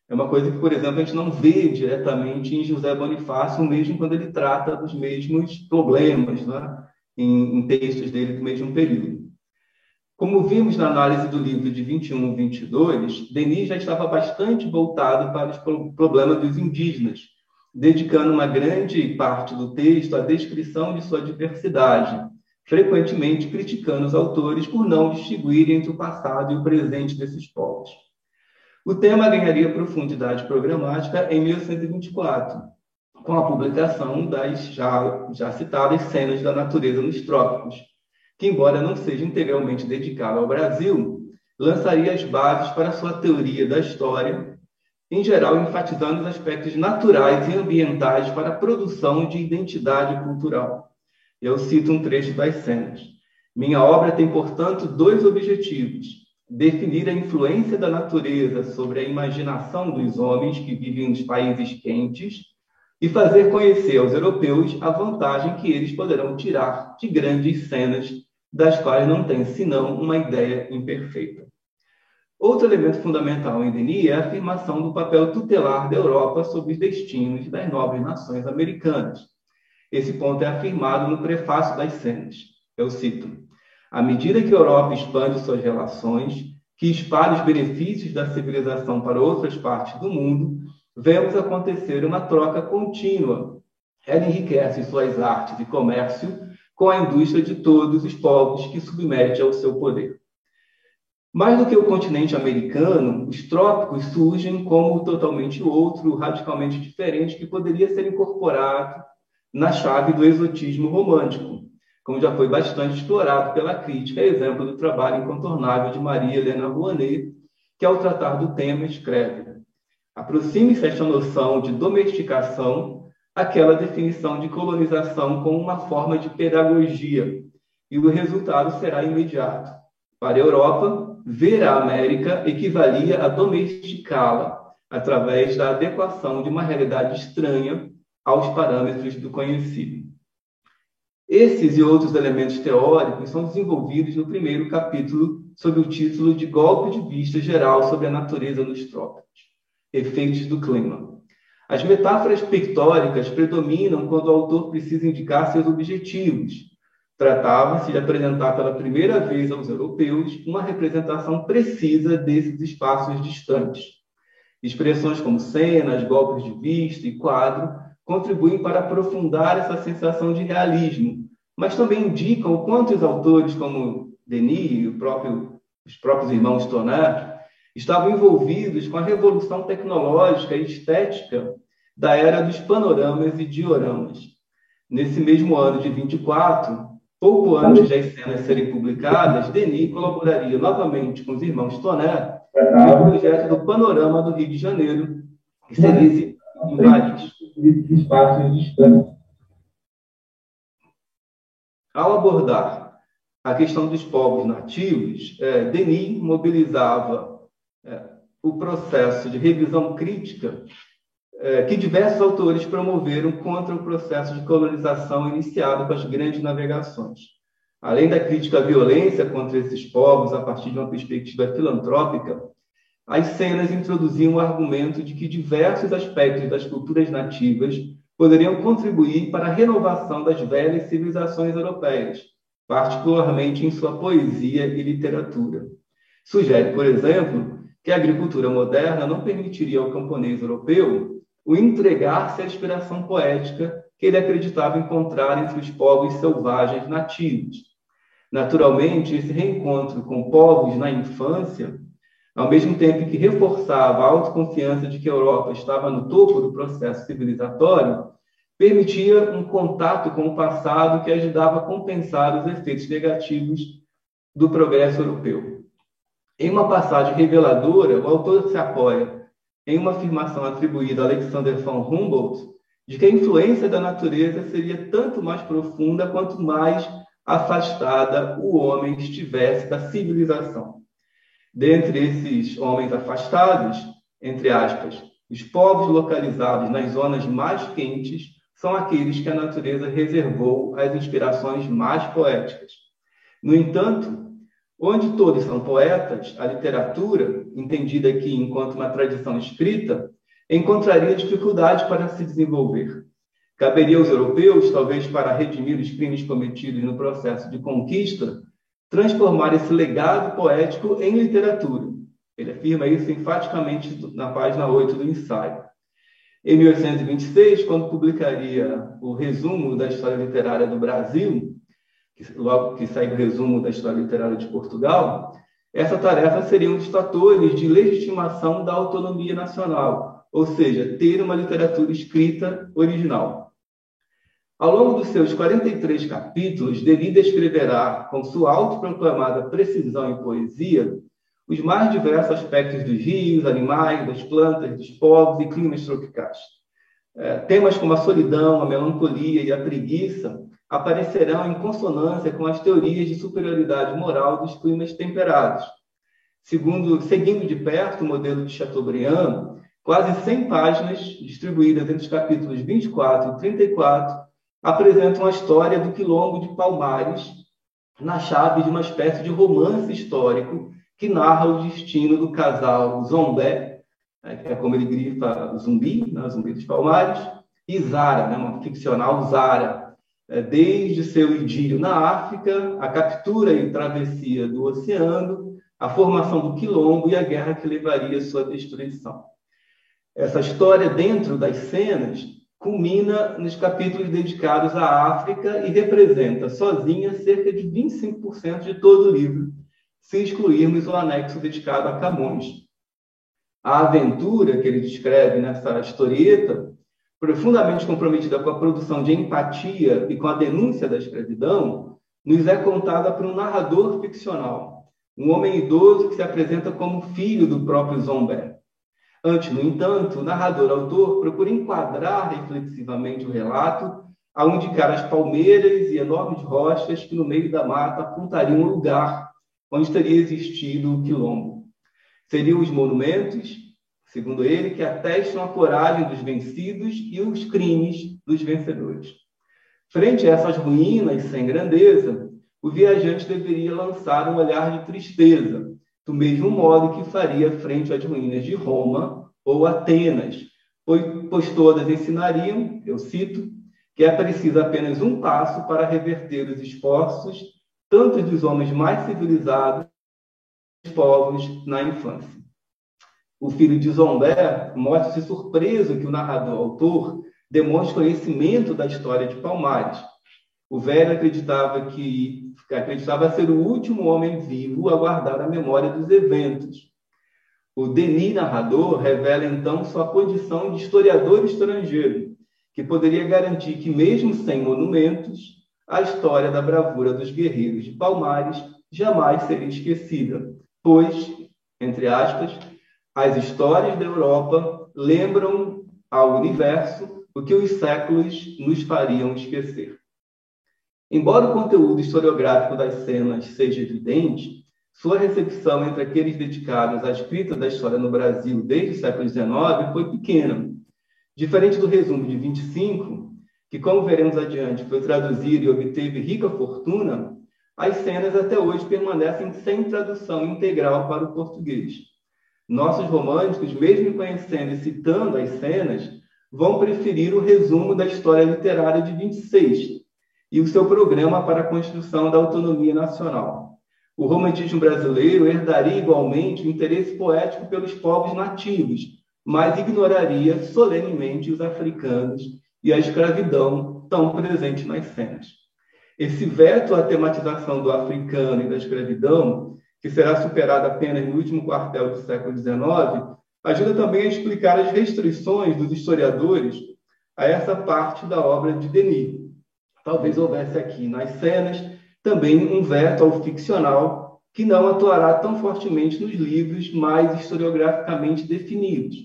É uma coisa que, por exemplo, a gente não vê diretamente em José Bonifácio, mesmo quando ele trata dos mesmos problemas né, em, em textos dele do mesmo período. Como vimos na análise do livro de 21 e 22, Denis já estava bastante voltado para os problemas dos indígenas, dedicando uma grande parte do texto à descrição de sua diversidade, frequentemente criticando os autores por não distinguir entre o passado e o presente desses povos. O tema ganharia profundidade programática em 1924, com a publicação das já, já citadas cenas da natureza nos trópicos, que, embora não seja integralmente dedicado ao Brasil, lançaria as bases para sua teoria da história em geral enfatizando os aspectos naturais e ambientais para a produção de identidade cultural. Eu cito um trecho das cenas. Minha obra tem, portanto, dois objetivos: definir a influência da natureza sobre a imaginação dos homens que vivem nos países quentes e fazer conhecer aos europeus a vantagem que eles poderão tirar de grandes cenas das quais não têm senão uma ideia imperfeita. Outro elemento fundamental em Denis é a afirmação do papel tutelar da Europa sobre os destinos das novas nações americanas. Esse ponto é afirmado no prefácio das cenas. Eu cito: À medida que a Europa expande suas relações, que espalha os benefícios da civilização para outras partes do mundo, vemos acontecer uma troca contínua. Ela enriquece suas artes e comércio com a indústria de todos os povos que submete ao seu poder. Mais do que o continente americano, os trópicos surgem como totalmente outro, radicalmente diferente, que poderia ser incorporado na chave do exotismo romântico, como já foi bastante explorado pela crítica, exemplo do trabalho incontornável de Maria Helena Rouanet, que ao tratar do tema escreve: aproxime-se esta noção de domesticação àquela definição de colonização como uma forma de pedagogia, e o resultado será imediato. Para a Europa, ver a América equivalia a domesticá-la através da adequação de uma realidade estranha aos parâmetros do conhecido. Esses e outros elementos teóricos são desenvolvidos no primeiro capítulo, sob o título de Golpe de Vista Geral sobre a Natureza nos Trópicos Efeitos do Clima. As metáforas pictóricas predominam quando o autor precisa indicar seus objetivos, Tratava-se de apresentar pela primeira vez aos europeus uma representação precisa desses espaços distantes. Expressões como cenas, golpes de vista e quadro contribuem para aprofundar essa sensação de realismo, mas também indicam o quanto os autores como Denis e próprio, os próprios irmãos Tonat estavam envolvidos com a revolução tecnológica e estética da era dos panoramas e dioramas. Nesse mesmo ano de 24, Pouco antes das cenas serem publicadas, Denis colaboraria novamente com os irmãos Toné no projeto do Panorama do Rio de Janeiro, que seria em vários espaços distantes. Ao abordar a questão dos povos nativos, é, Denis mobilizava é, o processo de revisão crítica é, que diversos autores promoveram contra o processo de colonização iniciado com as grandes navegações. Além da crítica à violência contra esses povos a partir de uma perspectiva filantrópica, as cenas introduziam o argumento de que diversos aspectos das culturas nativas poderiam contribuir para a renovação das velhas civilizações europeias, particularmente em sua poesia e literatura. Sugere, por exemplo, que a agricultura moderna não permitiria ao camponês europeu o entregar-se à inspiração poética que ele acreditava encontrar entre os povos selvagens nativos. Naturalmente, esse reencontro com povos na infância, ao mesmo tempo que reforçava a autoconfiança de que a Europa estava no topo do processo civilizatório, permitia um contato com o passado que ajudava a compensar os efeitos negativos do progresso europeu. Em uma passagem reveladora, o autor se apoia em uma afirmação atribuída a Alexander von Humboldt de que a influência da natureza seria tanto mais profunda quanto mais afastada o homem estivesse da civilização. Dentre esses homens afastados, entre aspas, os povos localizados nas zonas mais quentes são aqueles que a natureza reservou às inspirações mais poéticas. No entanto, Onde todos são poetas, a literatura, entendida aqui enquanto uma tradição escrita, encontraria dificuldade para se desenvolver. Caberia aos europeus, talvez para redimir os crimes cometidos no processo de conquista, transformar esse legado poético em literatura. Ele afirma isso enfaticamente na página 8 do ensaio. Em 1826, quando publicaria o resumo da história literária do Brasil, logo que sai o resumo da história literária de Portugal, essa tarefa seria um dos fatores de legitimação da autonomia nacional, ou seja, ter uma literatura escrita original. Ao longo dos seus 43 capítulos, Denis descreverá, com sua autoproclamada precisão e poesia, os mais diversos aspectos dos rios, animais, das plantas, dos povos e climas tropicais. É, temas como a solidão, a melancolia e a preguiça aparecerão em consonância com as teorias de superioridade moral dos climas temperados. Segundo, seguindo de perto o modelo de Chateaubriand, quase 100 páginas, distribuídas entre os capítulos 24 e 34, apresentam a história do quilombo de Palmares, na chave de uma espécie de romance histórico que narra o destino do casal Zombé, né, que é como ele grifa zumbi, né, zumbi dos Palmares, e Zara, né, uma ficcional Zara, é, desde seu idílio na África, a captura e travessia do oceano, a formação do quilombo e a guerra que levaria à sua destruição. Essa história, dentro das cenas, culmina nos capítulos dedicados à África e representa sozinha cerca de 25% de todo o livro, se excluirmos o anexo dedicado a Camões. A aventura que ele descreve nessa historieta, profundamente comprometida com a produção de empatia e com a denúncia da escravidão, nos é contada por um narrador ficcional, um homem idoso que se apresenta como filho do próprio Zombé. Antes, no entanto, o narrador-autor procura enquadrar reflexivamente o relato ao indicar as palmeiras e enormes rochas que no meio da mata apontariam o lugar onde teria existido o quilombo. Seriam os monumentos, segundo ele, que atestam a coragem dos vencidos e os crimes dos vencedores. Frente a essas ruínas sem grandeza, o viajante deveria lançar um olhar de tristeza do mesmo modo que faria frente às ruínas de Roma ou Atenas, pois todas ensinariam, eu cito, que é preciso apenas um passo para reverter os esforços tanto dos homens mais civilizados dos povos na infância. O filho de Zombé mostra-se surpreso que o narrador autor demonstre conhecimento da história de Palmares. O velho acreditava que acreditava ser o último homem vivo a guardar a memória dos eventos. O Denis narrador revela então sua condição de historiador estrangeiro, que poderia garantir que, mesmo sem monumentos, a história da bravura dos guerreiros de Palmares jamais seria esquecida, pois, entre aspas, as histórias da Europa lembram ao universo o que os séculos nos fariam esquecer. Embora o conteúdo historiográfico das cenas seja evidente, sua recepção entre aqueles dedicados à escrita da história no Brasil desde o século XIX foi pequena. Diferente do resumo de 25, que, como veremos adiante, foi traduzido e obteve rica fortuna, as cenas até hoje permanecem sem tradução integral para o português. Nossos românticos, mesmo conhecendo e citando as cenas, vão preferir o resumo da história literária de 26, e o seu programa para a construção da autonomia nacional. O romantismo brasileiro herdaria igualmente o interesse poético pelos povos nativos, mas ignoraria solenemente os africanos e a escravidão tão presente nas cenas. Esse veto à tematização do africano e da escravidão, que será superado apenas no último quartel do século XIX, ajuda também a explicar as restrições dos historiadores a essa parte da obra de Denis, talvez houvesse aqui nas cenas também um veto ao ficcional que não atuará tão fortemente nos livros mais historiograficamente definidos.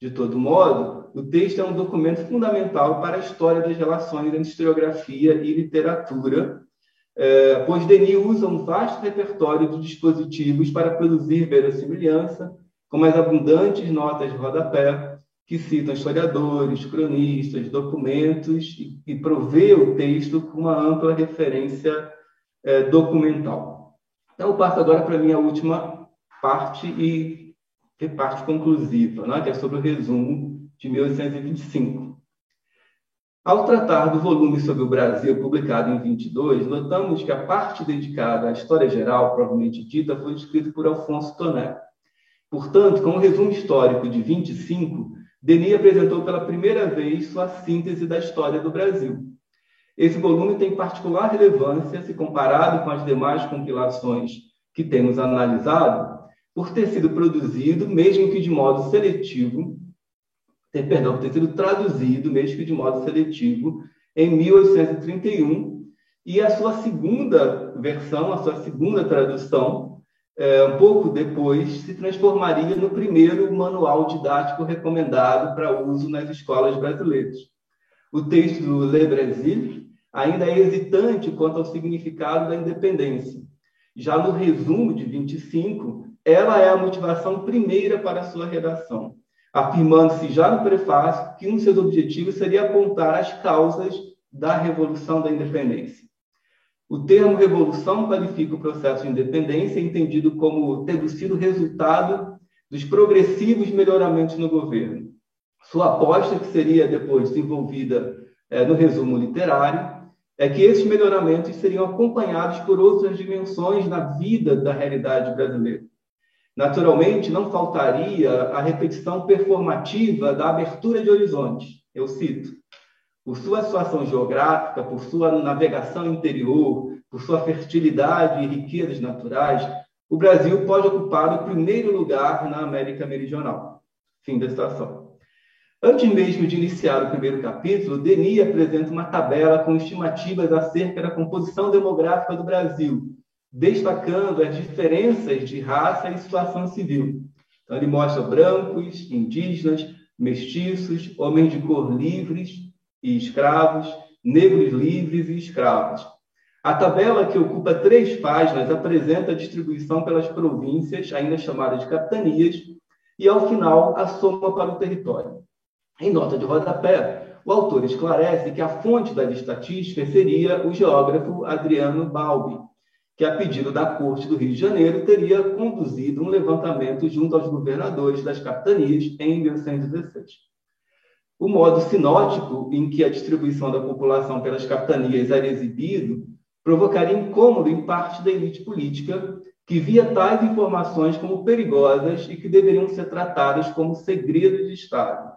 De todo modo, o texto é um documento fundamental para a história das relações entre historiografia e literatura, é, pois Denis usa um vasto repertório de dispositivos para produzir verossimilhança, como as abundantes notas de rodapé, que citam historiadores, cronistas, documentos e, e provê o texto com uma ampla referência é, documental. Então, eu passo agora para a minha última parte e parte conclusiva, né, que é sobre o resumo de 1825. Ao tratar do volume sobre o Brasil, publicado em 22, notamos que a parte dedicada à história geral, provavelmente dita, foi escrita por Alfonso Toné. Portanto, com o resumo histórico de 25, Denis apresentou pela primeira vez sua síntese da história do Brasil. Esse volume tem particular relevância se comparado com as demais compilações que temos analisado, por ter sido produzido, mesmo que de modo seletivo, ter, perdão, ter sido traduzido, mesmo que de modo seletivo, em 1831, e a sua segunda versão, a sua segunda tradução, é, um pouco depois, se transformaria no primeiro manual didático recomendado para uso nas escolas brasileiras. O texto do Le Brasil ainda é hesitante quanto ao significado da independência. Já no resumo de 25, ela é a motivação primeira para a sua redação, afirmando-se já no prefácio que um de seus objetivos seria apontar as causas da Revolução da Independência. O termo revolução qualifica o processo de independência, entendido como tendo sido resultado dos progressivos melhoramentos no governo. Sua aposta, que seria depois desenvolvida é, no resumo literário, é que esses melhoramentos seriam acompanhados por outras dimensões na vida da realidade brasileira. Naturalmente, não faltaria a repetição performativa da abertura de horizontes. Eu cito: por sua situação geográfica, por sua navegação interior, por sua fertilidade e riquezas naturais, o Brasil pode ocupar o primeiro lugar na América Meridional. Fim da citação. Antes mesmo de iniciar o primeiro capítulo, Denis apresenta uma tabela com estimativas acerca da composição demográfica do Brasil, destacando as diferenças de raça e situação civil. Então, ele mostra brancos, indígenas, mestiços, homens de cor livres, e escravos, negros livres e escravos. A tabela, que ocupa três páginas, apresenta a distribuição pelas províncias, ainda chamadas de capitanias, e, ao final, a soma para o território. Em nota de rodapé, o autor esclarece que a fonte da estatística seria o geógrafo Adriano Balbi, que, a pedido da Corte do Rio de Janeiro, teria conduzido um levantamento junto aos governadores das capitanias em 1816. O modo sinótico em que a distribuição da população pelas capitanias era exibido provocaria incômodo em parte da elite política, que via tais informações como perigosas e que deveriam ser tratadas como segredos de Estado.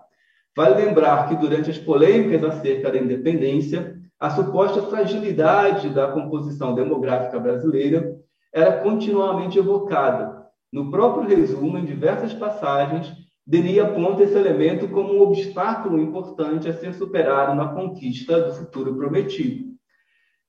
Vale lembrar que, durante as polêmicas acerca da independência, a suposta fragilidade da composição demográfica brasileira era continuamente evocada. No próprio resumo, em diversas passagens, Denis aponta esse elemento como um obstáculo importante a ser superado na conquista do futuro prometido.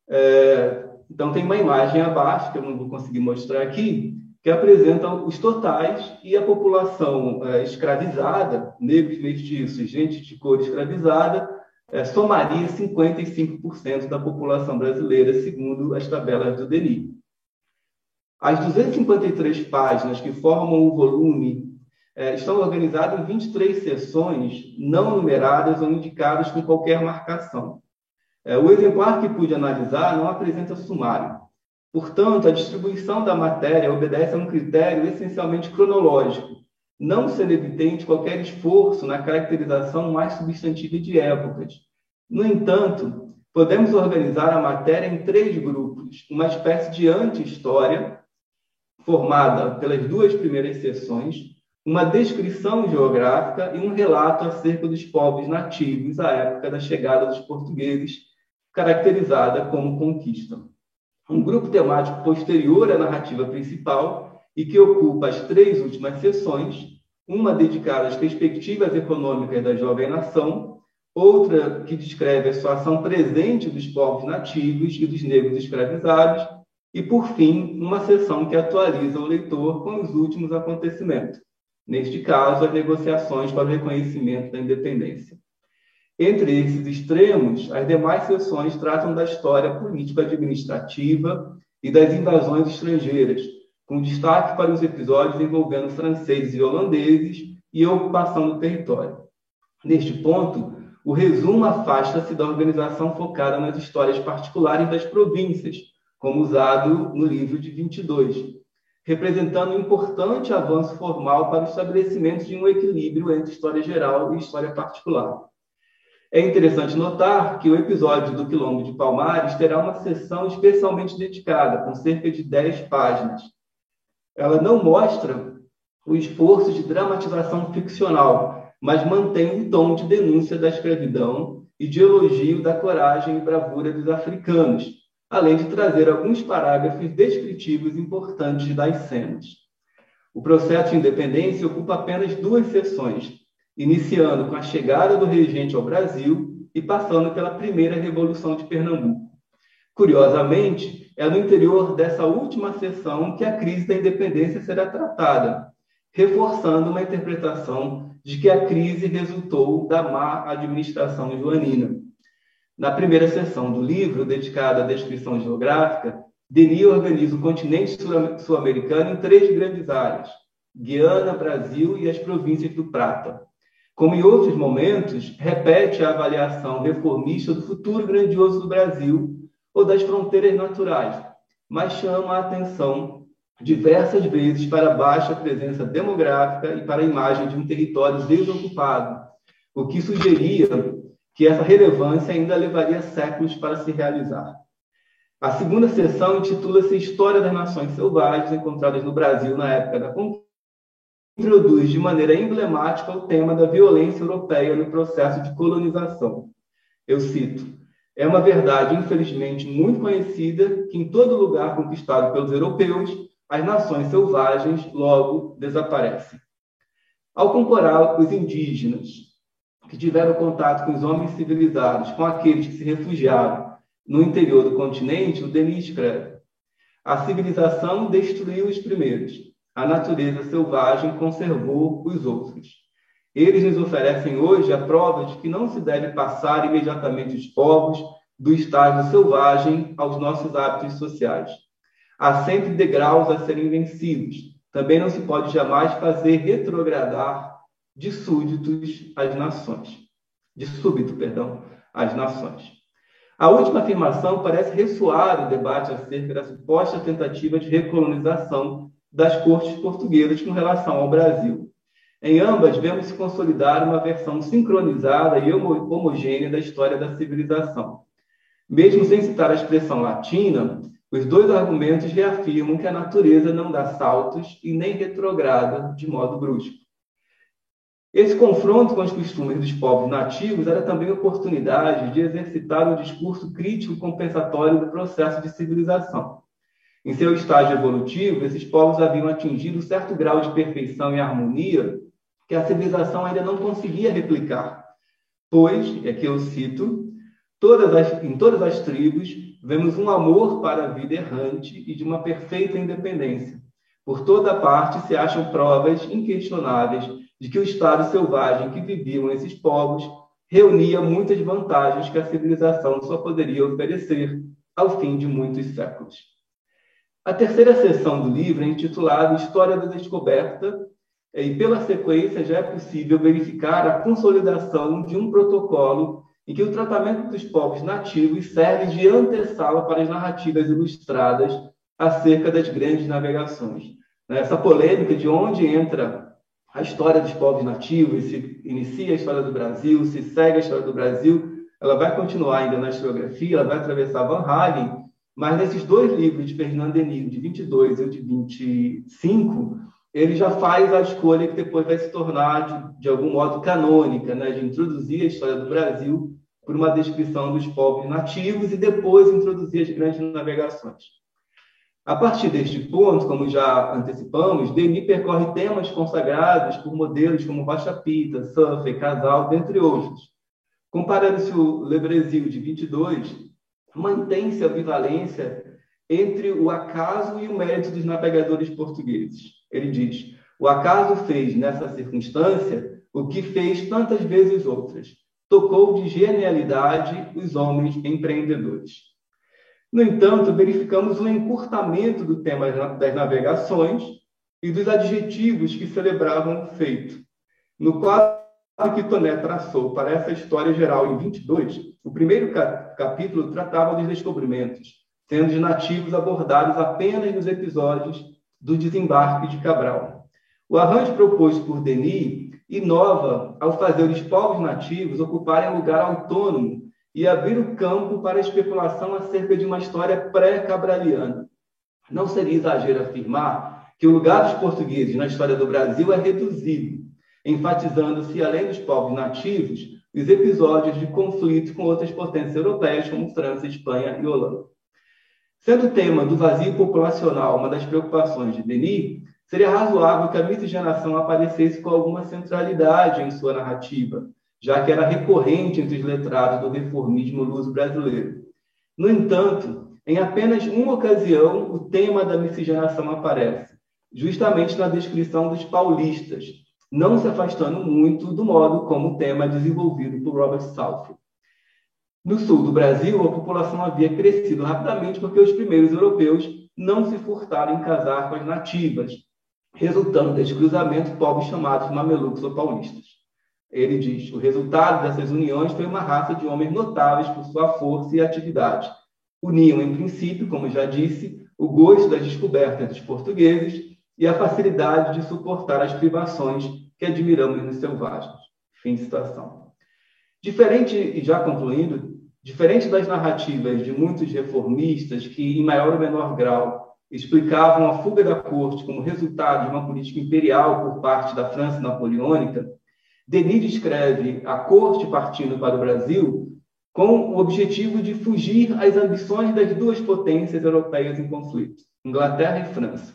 É, então, tem uma imagem abaixo, que eu não vou conseguir mostrar aqui, que apresenta os totais e a população é, escravizada, negros, mestiços, gente de cor escravizada, é, somaria 55% da população brasileira, segundo as tabelas do Denis. As 253 páginas que formam o volume é, estão organizados em 23 sessões não numeradas ou indicadas com qualquer marcação. É, o exemplar que pude analisar não apresenta sumário. Portanto, a distribuição da matéria obedece a um critério essencialmente cronológico, não sendo evidente qualquer esforço na caracterização mais substantiva de épocas. No entanto, podemos organizar a matéria em três grupos, uma espécie de anti-história, formada pelas duas primeiras sessões, uma descrição geográfica e um relato acerca dos povos nativos à época da chegada dos portugueses, caracterizada como conquista. Um grupo temático posterior à narrativa principal e que ocupa as três últimas sessões, uma dedicada às perspectivas econômicas da jovem nação, outra que descreve a situação presente dos povos nativos e dos negros escravizados, e, por fim, uma sessão que atualiza o leitor com os últimos acontecimentos neste caso, as negociações para o reconhecimento da independência. Entre esses extremos, as demais sessões tratam da história político-administrativa e das invasões estrangeiras, com destaque para os episódios envolvendo franceses e holandeses e a ocupação do território. Neste ponto, o resumo afasta-se da organização focada nas histórias particulares das províncias, como usado no livro de 22, representando um importante avanço formal para o estabelecimento de um equilíbrio entre história geral e história particular. É interessante notar que o episódio do Quilombo de Palmares terá uma sessão especialmente dedicada, com cerca de 10 páginas. Ela não mostra o esforço de dramatização ficcional, mas mantém o tom de denúncia da escravidão e de elogio da coragem e bravura dos africanos, além de trazer alguns parágrafos descritivos importantes das cenas. O processo de independência ocupa apenas duas sessões, iniciando com a chegada do regente ao Brasil e passando pela primeira Revolução de Pernambuco. Curiosamente, é no interior dessa última sessão que a crise da independência será tratada, reforçando uma interpretação de que a crise resultou da má administração joanina. Na primeira sessão do livro, dedicada à descrição geográfica, Denis organiza o continente sul-americano em três grandes áreas: Guiana, Brasil e as províncias do Prata. Como em outros momentos, repete a avaliação reformista do futuro grandioso do Brasil ou das fronteiras naturais, mas chama a atenção diversas vezes para a baixa presença demográfica e para a imagem de um território desocupado, o que sugeria que essa relevância ainda levaria séculos para se realizar. A segunda sessão intitula-se História das Nações Selvagens encontradas no Brasil na época da conquista. Introduz de maneira emblemática o tema da violência europeia no processo de colonização. Eu cito: É uma verdade, infelizmente, muito conhecida que em todo lugar conquistado pelos europeus, as nações selvagens logo desaparecem. Ao comparar os indígenas, que tiveram contato com os homens civilizados, com aqueles que se refugiaram no interior do continente, o Denis escreve: A civilização destruiu os primeiros, a natureza selvagem conservou os outros. Eles nos oferecem hoje a prova de que não se deve passar imediatamente os povos do estágio selvagem aos nossos hábitos sociais. Há sempre degraus a serem vencidos. Também não se pode jamais fazer retrogradar de súditos às nações. De súbito, perdão, às nações. A última afirmação parece ressoar o debate acerca da suposta tentativa de recolonização das cortes portuguesas com relação ao Brasil. Em ambas, vemos se consolidar uma versão sincronizada e homogênea da história da civilização. Mesmo sem citar a expressão latina, os dois argumentos reafirmam que a natureza não dá saltos e nem retrograda de modo brusco. Esse confronto com os costumes dos povos nativos era também oportunidade de exercitar um discurso crítico compensatório do processo de civilização. Em seu estágio evolutivo, esses povos haviam atingido certo grau de perfeição e harmonia que a civilização ainda não conseguia replicar. Pois, e aqui eu cito, todas as, em todas as tribos vemos um amor para a vida errante e de uma perfeita independência. Por toda parte se acham provas inquestionáveis de que o estado selvagem que viviam esses povos reunia muitas vantagens que a civilização só poderia oferecer ao fim de muitos séculos. A terceira seção do livro é intitulada História da Descoberta, e pela sequência já é possível verificar a consolidação de um protocolo em que o tratamento dos povos nativos serve de antessala para as narrativas ilustradas acerca das grandes navegações. Essa polêmica de onde entra a história dos povos nativos, se inicia a história do Brasil, se segue a história do Brasil, ela vai continuar ainda na historiografia, ela vai atravessar Van Hagen, mas nesses dois livros de Fernando Denis, de 22 e o de 25, ele já faz a escolha que depois vai se tornar, de, de algum modo, canônica, né? de introduzir a história do Brasil por uma descrição dos povos nativos e depois introduzir as grandes navegações. A partir deste ponto, como já antecipamos, Denis percorre temas consagrados por modelos como Rocha Pita, Surfer, Casal, dentre outros. Comparando-se o Le Brasil de 22, mantém-se a bivalência entre o acaso e o mérito dos navegadores portugueses. Ele diz: o acaso fez nessa circunstância o que fez tantas vezes outras, tocou de genialidade os homens empreendedores. No entanto, verificamos um encurtamento do tema das navegações e dos adjetivos que celebravam o feito. No quadro que Toné traçou para essa história geral em 22, o primeiro capítulo tratava dos descobrimentos, sendo os nativos abordados apenas nos episódios do desembarque de Cabral. O arranjo proposto por Denis inova ao fazer os povos nativos ocuparem lugar autônomo e abrir o campo para especulação acerca de uma história pré-cabraliana. Não seria exagero afirmar que o lugar dos portugueses na história do Brasil é reduzido, enfatizando-se, além dos povos nativos, os episódios de conflito com outras potências europeias, como França, Espanha e Holanda. Sendo o tema do vazio populacional uma das preocupações de Denis, seria razoável que a miscigenação aparecesse com alguma centralidade em sua narrativa, já que era recorrente entre os letrados do reformismo luso-brasileiro. No entanto, em apenas uma ocasião, o tema da miscigenação aparece, justamente na descrição dos paulistas, não se afastando muito do modo como o tema é desenvolvido por Robert Southey. No sul do Brasil, a população havia crescido rapidamente porque os primeiros europeus não se furtaram em casar com as nativas, resultando desse cruzamento povos chamados mamelucos ou paulistas. Ele diz: o resultado dessas uniões foi uma raça de homens notáveis por sua força e atividade. Uniam, em princípio, como já disse, o gosto das descobertas dos portugueses e a facilidade de suportar as privações que admiramos nos selvagens. Fim de citação. Diferente, e já concluindo, Diferente das narrativas de muitos reformistas que, em maior ou menor grau, explicavam a fuga da corte como resultado de uma política imperial por parte da França napoleônica, Denis descreve a corte partindo para o Brasil com o objetivo de fugir às ambições das duas potências europeias em conflito, Inglaterra e França.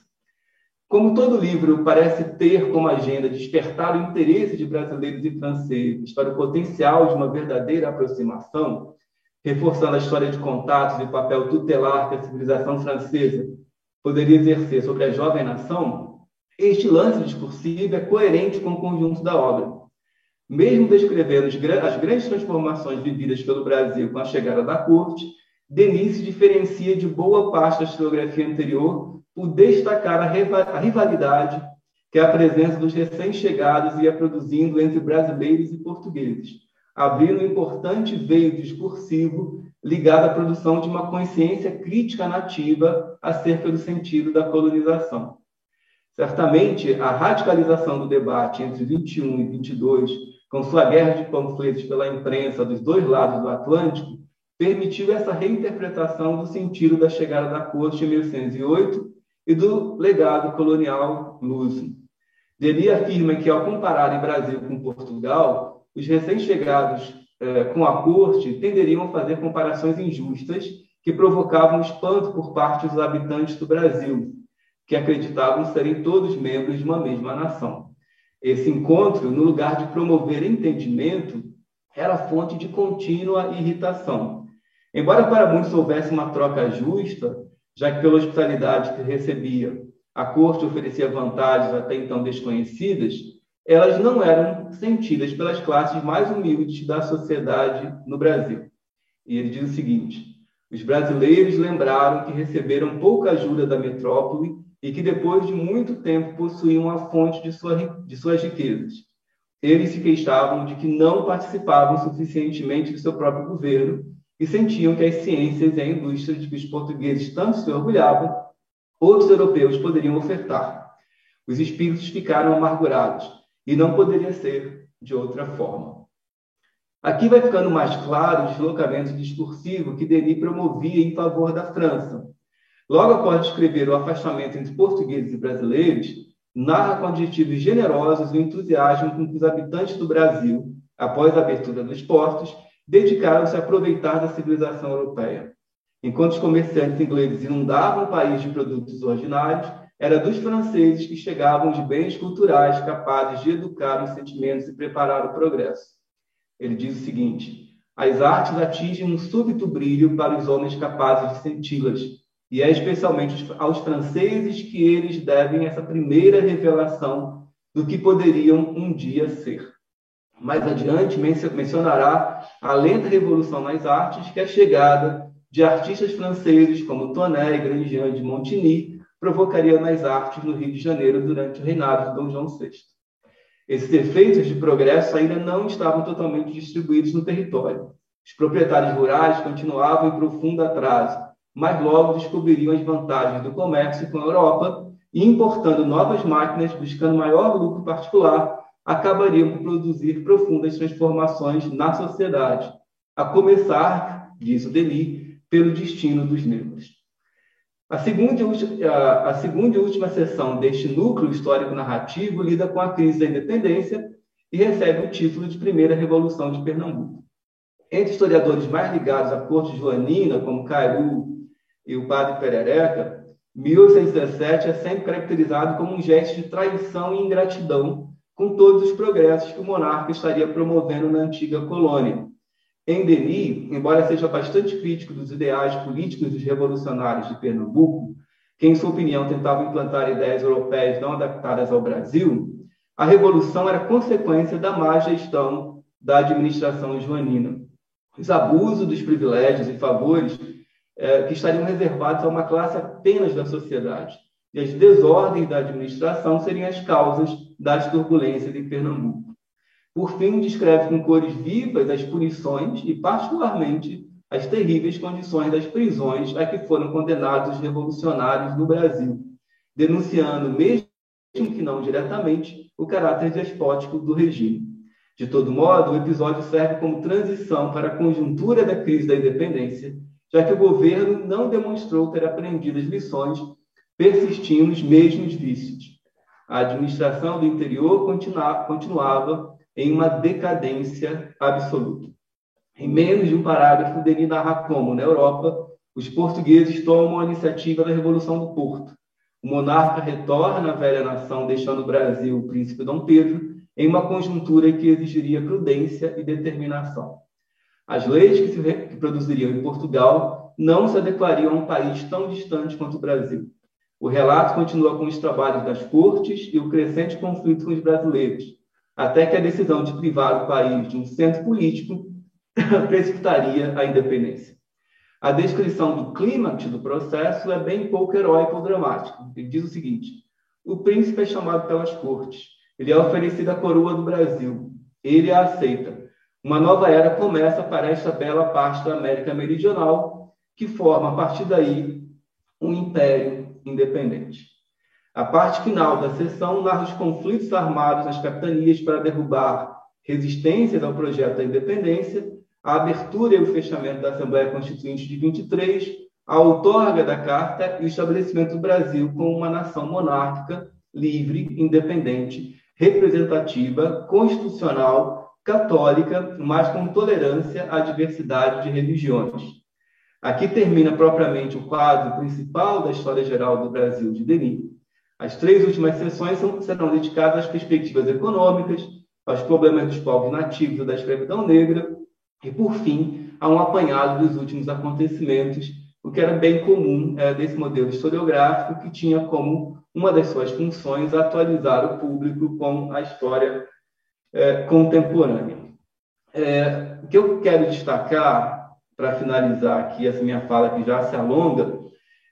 Como todo livro parece ter como agenda despertar o interesse de brasileiros e franceses para o potencial de uma verdadeira aproximação, reforçando a história de contatos e o papel tutelar que a civilização francesa poderia exercer sobre a jovem nação, este lance discursivo é coerente com o conjunto da obra. Mesmo descrevendo as grandes transformações vividas pelo Brasil com a chegada da corte, Denis se diferencia de boa parte da historiografia anterior por destacar a rivalidade que a presença dos recém-chegados ia produzindo entre brasileiros e portugueses, abrindo um importante veio discursivo ligado à produção de uma consciência crítica nativa acerca do sentido da colonização. Certamente, a radicalização do debate entre 21 e 22, com sua guerra de panfletos pela imprensa dos dois lados do Atlântico, permitiu essa reinterpretação do sentido da chegada da corte em 1808 e do legado colonial luso. Delia afirma que, ao comparar o Brasil com Portugal, os recém-chegados eh, com a corte tenderiam a fazer comparações injustas que provocavam espanto por parte dos habitantes do Brasil, que acreditavam serem todos membros de uma mesma nação. Esse encontro, no lugar de promover entendimento, era fonte de contínua irritação. Embora para muitos houvesse uma troca justa, já que pela hospitalidade que recebia, a corte oferecia vantagens até então desconhecidas, elas não eram sentidas pelas classes mais humildes da sociedade no Brasil. E ele diz o seguinte: os brasileiros lembraram que receberam pouca ajuda da metrópole e que depois de muito tempo possuíam a fonte de, sua, de suas riquezas. Eles se queixavam de que não participavam suficientemente do seu próprio governo e sentiam que as ciências e a indústria de que os portugueses tanto se orgulhavam, outros europeus poderiam ofertar. Os espíritos ficaram amargurados e não poderia ser de outra forma. Aqui vai ficando mais claro o deslocamento discursivo que Denis promovia em favor da França. Logo após descrever o afastamento entre portugueses e brasileiros, narra com adjetivos generosos o entusiasmo com que os habitantes do Brasil, após a abertura dos portos, dedicaram-se a aproveitar da civilização europeia. Enquanto os comerciantes ingleses inundavam o país de produtos ordinários, era dos franceses que chegavam de bens culturais capazes de educar os sentimentos e preparar o progresso. Ele diz o seguinte: as artes atingem um súbito brilho para os homens capazes de senti-las, e é especialmente aos franceses que eles devem essa primeira revelação do que poderiam um dia ser. Mais adiante mencionará a lenta revolução nas artes, que é a chegada de artistas franceses como Tonet e Grandjean de Montigny provocaria nas artes no Rio de Janeiro durante o reinado de Dom João VI. Esses efeitos de progresso ainda não estavam totalmente distribuídos no território. Os proprietários rurais continuavam em profundo atraso, mas logo descobririam as vantagens do comércio com a Europa e, importando novas máquinas, buscando maior lucro particular, acabariam por produzir profundas transformações na sociedade, a começar, diz o Denis, pelo destino dos negros. A segunda, a segunda e última sessão deste núcleo histórico-narrativo lida com a crise da independência e recebe o título de Primeira Revolução de Pernambuco. Entre historiadores mais ligados à corte joanina, como Cairu e o padre Perereca, 1817 é sempre caracterizado como um gesto de traição e ingratidão com todos os progressos que o monarca estaria promovendo na antiga colônia. Em Denis, embora seja bastante crítico dos ideais políticos dos revolucionários de Pernambuco, que, em sua opinião, tentavam implantar ideias europeias não adaptadas ao Brasil, a revolução era consequência da má gestão da administração joanina. Os abusos dos privilégios e favores eh, que estariam reservados a uma classe apenas da sociedade. E as desordens da administração seriam as causas das turbulências em Pernambuco. Por fim, descreve com cores vivas as punições e, particularmente, as terríveis condições das prisões a que foram condenados os revolucionários no Brasil, denunciando, mesmo que não diretamente, o caráter despótico do regime. De todo modo, o episódio serve como transição para a conjuntura da crise da independência, já que o governo não demonstrou ter aprendido as lições, persistindo nos mesmos vícios. A administração do interior continuava em uma decadência absoluta. Em menos de um parágrafo, Denis narra como, na Europa, os portugueses tomam a iniciativa da Revolução do Porto. O monarca retorna à velha nação, deixando o Brasil, o príncipe Dom Pedro, em uma conjuntura que exigiria prudência e determinação. As leis que se produziriam em Portugal não se adequariam a um país tão distante quanto o Brasil. O relato continua com os trabalhos das cortes e o crescente conflito com os brasileiros, até que a decisão de privar o país de um centro político precipitaria a independência. A descrição do clímax do processo é bem pouco heróico ou dramático. Ele diz o seguinte: o príncipe é chamado pelas cortes, ele é oferecido a coroa do Brasil, ele a aceita. Uma nova era começa para esta bela parte da América Meridional, que forma, a partir daí, um império independente. A parte final da sessão narra os conflitos armados nas capitanias para derrubar resistências ao projeto da independência a abertura e o fechamento da Assembleia Constituinte de 23, a outorga da Carta e o estabelecimento do Brasil como uma nação monárquica, livre, independente, representativa, constitucional, católica, mas com tolerância à diversidade de religiões. Aqui termina propriamente o quadro principal da história geral do Brasil de Denis. As três últimas sessões serão dedicadas às perspectivas econômicas, aos problemas dos povos nativos e da escravidão negra, e, por fim, há um apanhado dos últimos acontecimentos, o que era bem comum é, desse modelo historiográfico, que tinha como uma das suas funções atualizar o público com a história é, contemporânea. É, o que eu quero destacar, para finalizar aqui essa minha fala que já se alonga,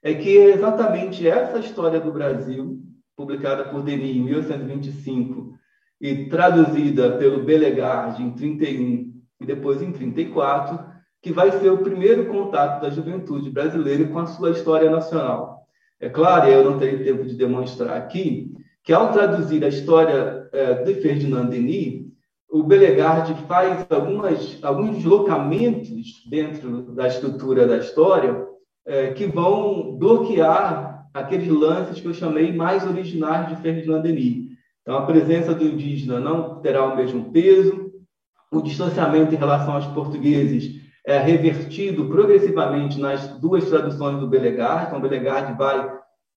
é que exatamente essa história do Brasil, publicada por Denis em 1825 e traduzida pelo Belegard em 31 e depois em 34, que vai ser o primeiro contato da juventude brasileira com a sua história nacional. É claro, eu não tenho tempo de demonstrar aqui, que ao traduzir a história é, de Ferdinand Denis, o Belegard faz algumas, alguns deslocamentos dentro da estrutura da história é, que vão bloquear aqueles lances que eu chamei mais originais de Ferdinand Denis. Então, a presença do indígena não terá o mesmo peso, o distanciamento em relação aos portugueses é revertido progressivamente nas duas traduções do Belegard. Então, Belegard vai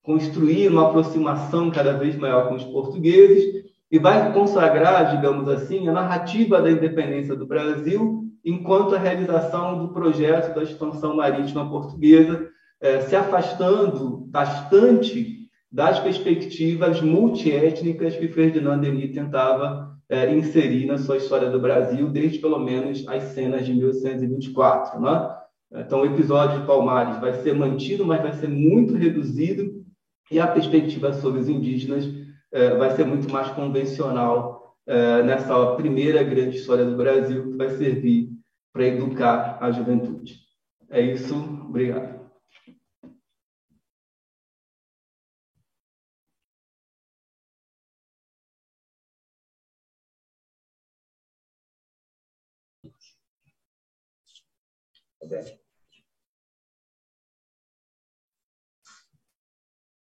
construir uma aproximação cada vez maior com os portugueses e vai consagrar, digamos assim, a narrativa da independência do Brasil enquanto a realização do projeto da expansão marítima portuguesa, eh, se afastando bastante das perspectivas multiétnicas que Ferdinand Denis tentava é, inserir na sua história do Brasil, desde pelo menos as cenas de 1824. Né? Então, o episódio de Palmares vai ser mantido, mas vai ser muito reduzido, e a perspectiva sobre os indígenas é, vai ser muito mais convencional é, nessa primeira grande história do Brasil, que vai servir para educar a juventude. É isso, obrigado.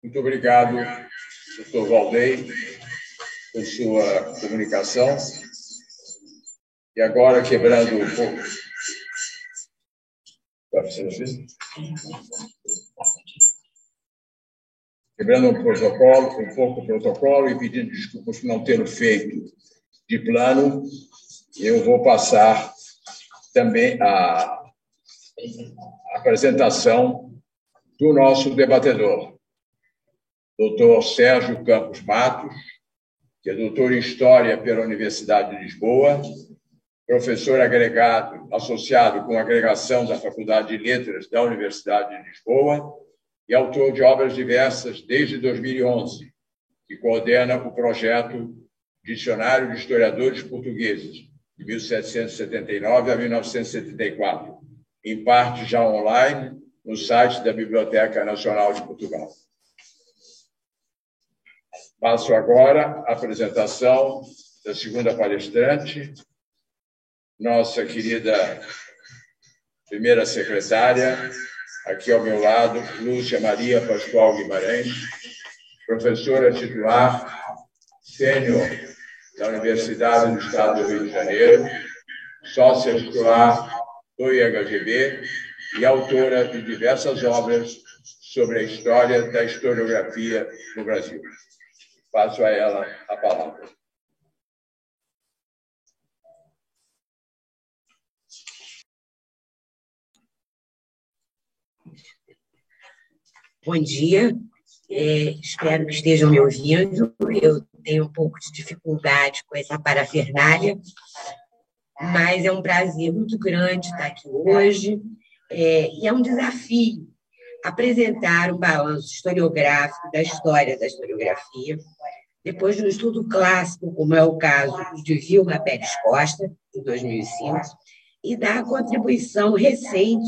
Muito obrigado, doutor Valdei, por sua comunicação. E agora, quebrando um pouco. Quebrando um protocolo, um pouco o protocolo e pedindo desculpas por não ter feito de plano, eu vou passar também a apresentação do nosso debatedor, doutor Sérgio Campos Matos, que é doutor em História pela Universidade de Lisboa, professor agregado, associado com a agregação da Faculdade de Letras da Universidade de Lisboa e autor de obras diversas desde 2011, que coordena o projeto Dicionário de Historiadores Portugueses, de 1779 a 1974, em parte já online no site da Biblioteca Nacional de Portugal. Passo agora a apresentação da segunda palestrante, nossa querida primeira secretária, aqui ao meu lado, Lúcia Maria Pascoal Guimarães, professora titular sênior da Universidade do Estado do Rio de Janeiro, sócia titular do IHGB e autora de diversas obras sobre a história da historiografia no Brasil. Passo a ela a palavra. Bom dia, é, espero que estejam me ouvindo. Eu tenho um pouco de dificuldade com essa parafernália, mas é um prazer muito grande estar aqui hoje é, e é um desafio apresentar um balanço historiográfico da história da historiografia, depois de um estudo clássico, como é o caso de Vilma Pérez Costa, em 2005, e da contribuição recente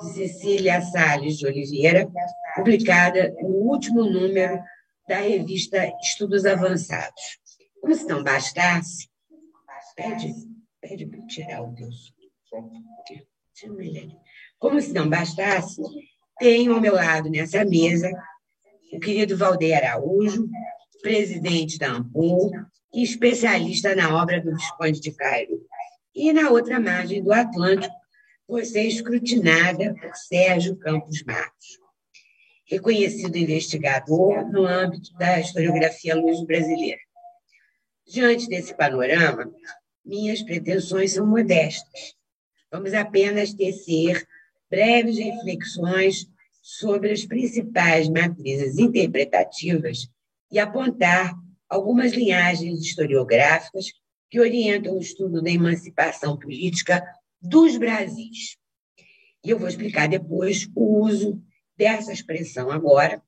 de Cecília Salles de Oliveira, publicada no último número da revista Estudos Avançados. Como se não bastasse, pede, pede para tirar o teu som. Como se não bastasse, tenho ao meu lado nessa mesa o querido Valdeir Araújo, presidente da Ampul especialista na obra do Visconde de Cairo. E na outra margem do Atlântico, você é escrutinada por Sérgio Campos Matos, reconhecido investigador no âmbito da historiografia luso-brasileira. Diante desse panorama, minhas pretensões são modestas. Vamos apenas tecer breves reflexões sobre as principais matrizes interpretativas e apontar algumas linhagens historiográficas que orientam o estudo da emancipação política dos Brasis. E eu vou explicar depois o uso dessa expressão agora,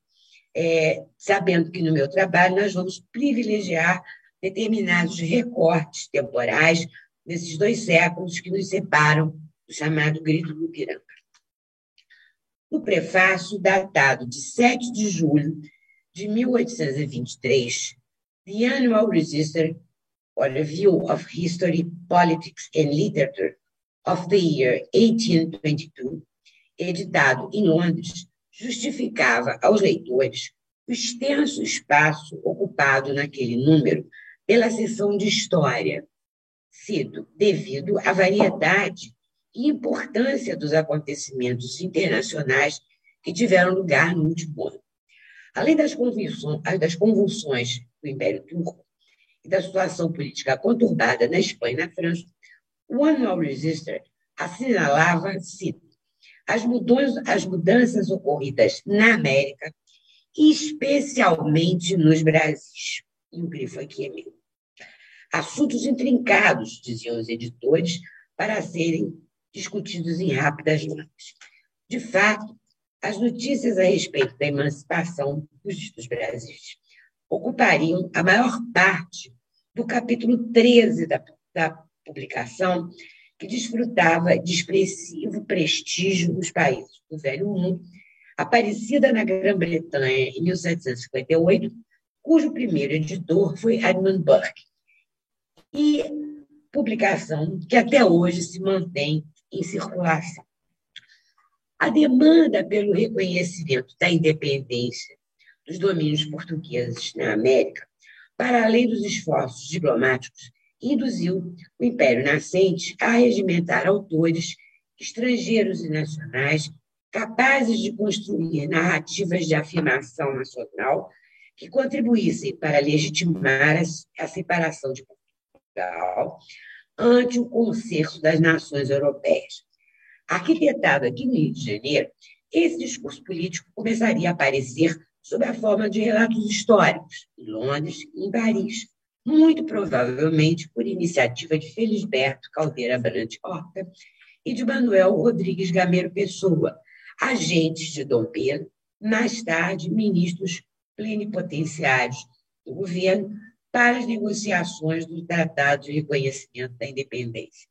é, sabendo que no meu trabalho nós vamos privilegiar determinados recortes temporais desses dois séculos que nos separam do chamado Grito do Ipiranga. No prefácio, datado de 7 de julho de 1823, The Annual Register or Review of History, Politics and Literature of the Year 1822, editado em Londres, justificava aos leitores o extenso espaço ocupado naquele número pela seção de História, sido devido à variedade e importância dos acontecimentos internacionais que tiveram lugar no último ano. Além das convulsões, das convulsões do Império Turco e da situação política conturbada na Espanha e na França, o Annual Register assinalava, cito, as mudanças, as mudanças ocorridas na América, especialmente nos Brasis. E o grifo aqui é meu. Assuntos intrincados, diziam os editores, para serem discutidos em rápidas notas. De fato, as notícias a respeito da emancipação dos, Brasis ocupariam a maior parte do capítulo 13 da, da publicação, que desfrutava de expressivo prestígio nos países do Velho Mundo, aparecida na Grã-Bretanha em 1758, cujo primeiro editor foi Edmund Burke, e publicação que até hoje se mantém em circulação. A demanda pelo reconhecimento da independência dos domínios portugueses na América, para além dos esforços diplomáticos, induziu o Império Nascente a regimentar autores estrangeiros e nacionais capazes de construir narrativas de afirmação nacional que contribuíssem para legitimar a separação de Portugal ante o concerto das nações europeias. Arquitetado aqui no Rio de Janeiro, esse discurso político começaria a aparecer sob a forma de relatos históricos, em Londres e em Paris, muito provavelmente por iniciativa de Felisberto Caldeira Brant Horta e de Manuel Rodrigues Gameiro Pessoa, agentes de Dom Pedro, mais tarde ministros plenipotenciários do governo para as negociações do Tratado de Reconhecimento da Independência.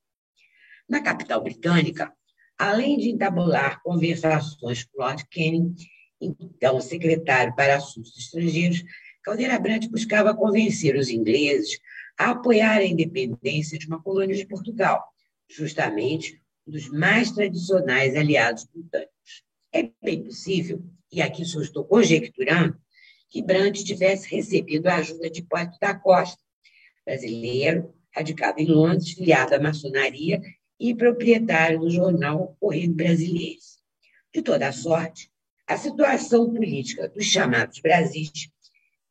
Na capital britânica, além de entabular conversações com Lord Canning, então secretário para Assuntos Estrangeiros, Caldeira Brandt buscava convencer os ingleses a apoiar a independência de uma colônia de Portugal, justamente um dos mais tradicionais aliados britânicos. É bem possível, e aqui só estou conjecturando, que Brandt tivesse recebido a ajuda de Hipólito da Costa, brasileiro, radicado em Londres, filiado à maçonaria e proprietário do jornal Correio Brasileiro. De toda sorte, a situação política dos chamados Brasis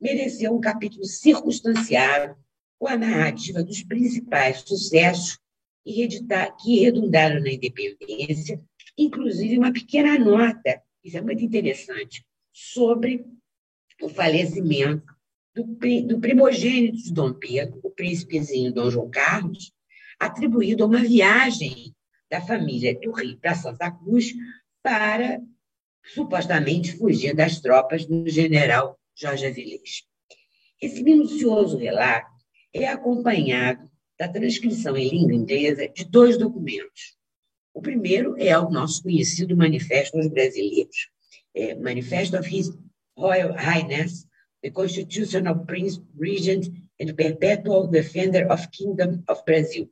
mereceu um capítulo circunstanciado com a narrativa dos principais sucessos que redundaram na independência, inclusive uma pequena nota, isso é muito interessante, sobre o falecimento do, do primogênito de Dom Pedro, o príncipezinho Dom João Carlos, atribuído a uma viagem da família do Rio para Santa Cruz para supostamente fugir das tropas do general Jorge Avilés. Esse minucioso relato é acompanhado da transcrição em língua inglesa de dois documentos. O primeiro é o nosso conhecido Manifesto aos Brasileiros, é, Manifesto of His Royal Highness, the Constitutional Prince Regent and Perpetual Defender of Kingdom of Brazil,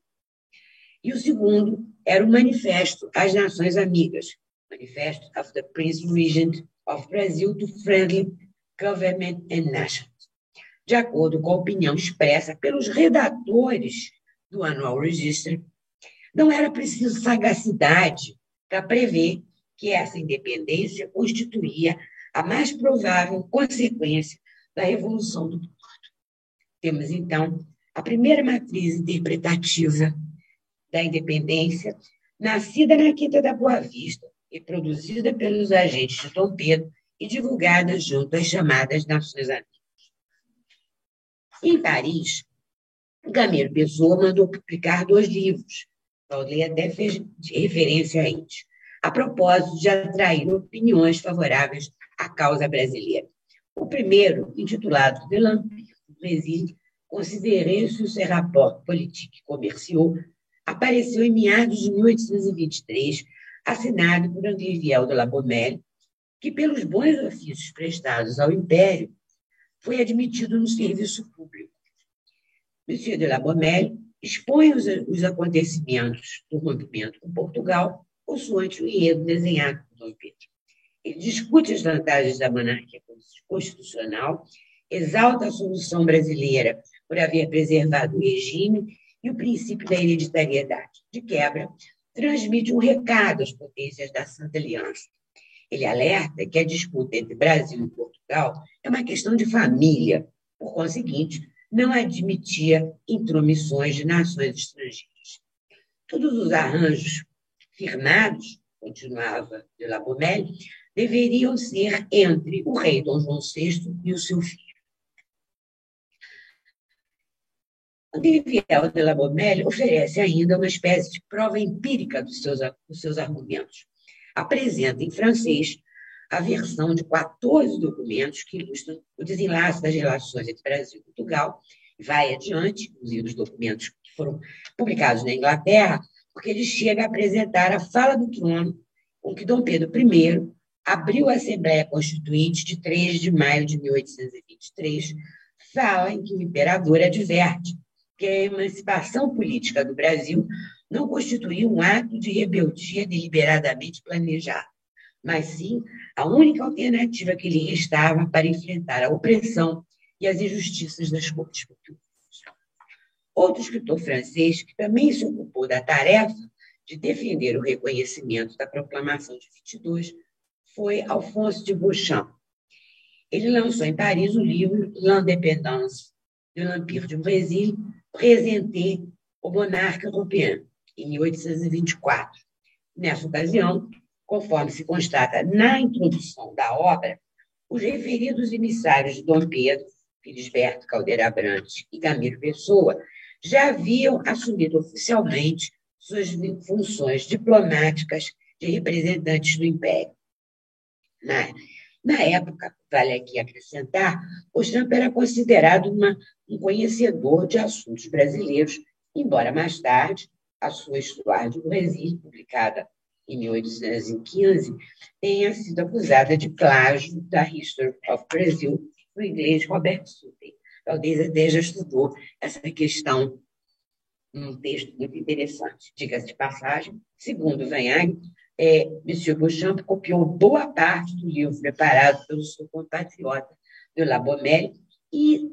e o segundo era o Manifesto às Nações Amigas, Manifesto of the Prince Regent of Brazil to Friendly Government and Nations. De acordo com a opinião expressa pelos redatores do Annual Register, não era preciso sagacidade para prever que essa independência constituía a mais provável consequência da Revolução do Porto. Temos, então, a primeira matriz interpretativa da independência, nascida na Quinta da Boa Vista e produzida pelos agentes de Dom Pedro e divulgada junto às chamadas Nações Amigas. Em Paris, Gameiro Pessoa mandou publicar dois livros, Valdei até fez referência a eles, a propósito de atrair opiniões favoráveis à causa brasileira. O primeiro, intitulado De l'Empire Brésil, ses rapports politiques et commerciaux apareceu em meados de 1823, assinado por André Viel de la Beaumelle, que, pelos bons ofícios prestados ao Império, foi admitido no serviço público. Monsieur de la Beaumelle expõe os, os acontecimentos do rompimento com Portugal, consoante o enredo desenhado por Dom Pedro. Discute as vantagens da monarquia constitucional, exalta a solução brasileira por haver preservado o regime e o princípio da hereditariedade. De quebra, transmite um recado às potências da Santa Aliança. Ele alerta que a disputa entre Brasil e Portugal é uma questão de família, por conseguinte, não admitia intromissões de nações estrangeiras. Todos os arranjos firmados, continuava de La Beaumelle, deveriam ser entre o rei Dom João VI e o seu filho. Olivier de la Beaumelle oferece ainda uma espécie de prova empírica dos seus, dos seus argumentos. Apresenta em francês a versão de 14 documentos que ilustram o desenlace das relações entre Brasil e Portugal, e vai adiante, inclusive os documentos que foram publicados na Inglaterra, porque ele chega a apresentar a fala do trono com que Dom Pedro I abriu a Assembleia Constituinte de 3 de maio de 1823, fala em que o imperador adverte que a emancipação política do Brasil não constituía um ato de rebeldia deliberadamente planejado, mas sim a única alternativa que lhe restava para enfrentar a opressão e as injustiças das cortes portuguesas. Outro escritor francês que também se ocupou da tarefa de defender o reconhecimento da proclamação de 22 foi Alphonse de Beauchamp. Ele lançou em Paris o livro L'Indépendance de l'Empire du Brésil, présenté o monarca europeu, em 1824. Nessa ocasião, conforme se constata na introdução da obra, os referidos emissários de Dom Pedro, Felisberto Caldeira Abrantes e Camilo Pessoa já haviam assumido oficialmente suas funções diplomáticas de representantes do Império. Na, na época, vale aqui acrescentar, o Champ era considerado uma, um conhecedor de assuntos brasileiros, embora mais tarde a sua História do Brasil, publicada em 1815, tenha sido acusada de plágio da History of Brazil, do inglês Robert Sutter. Talvez até já estudou essa questão num texto muito interessante. Diga-se de passagem, segundo Vanhag, é, M. Beauchamp copiou boa parte do livro preparado pelo seu compatriota de Labomel e,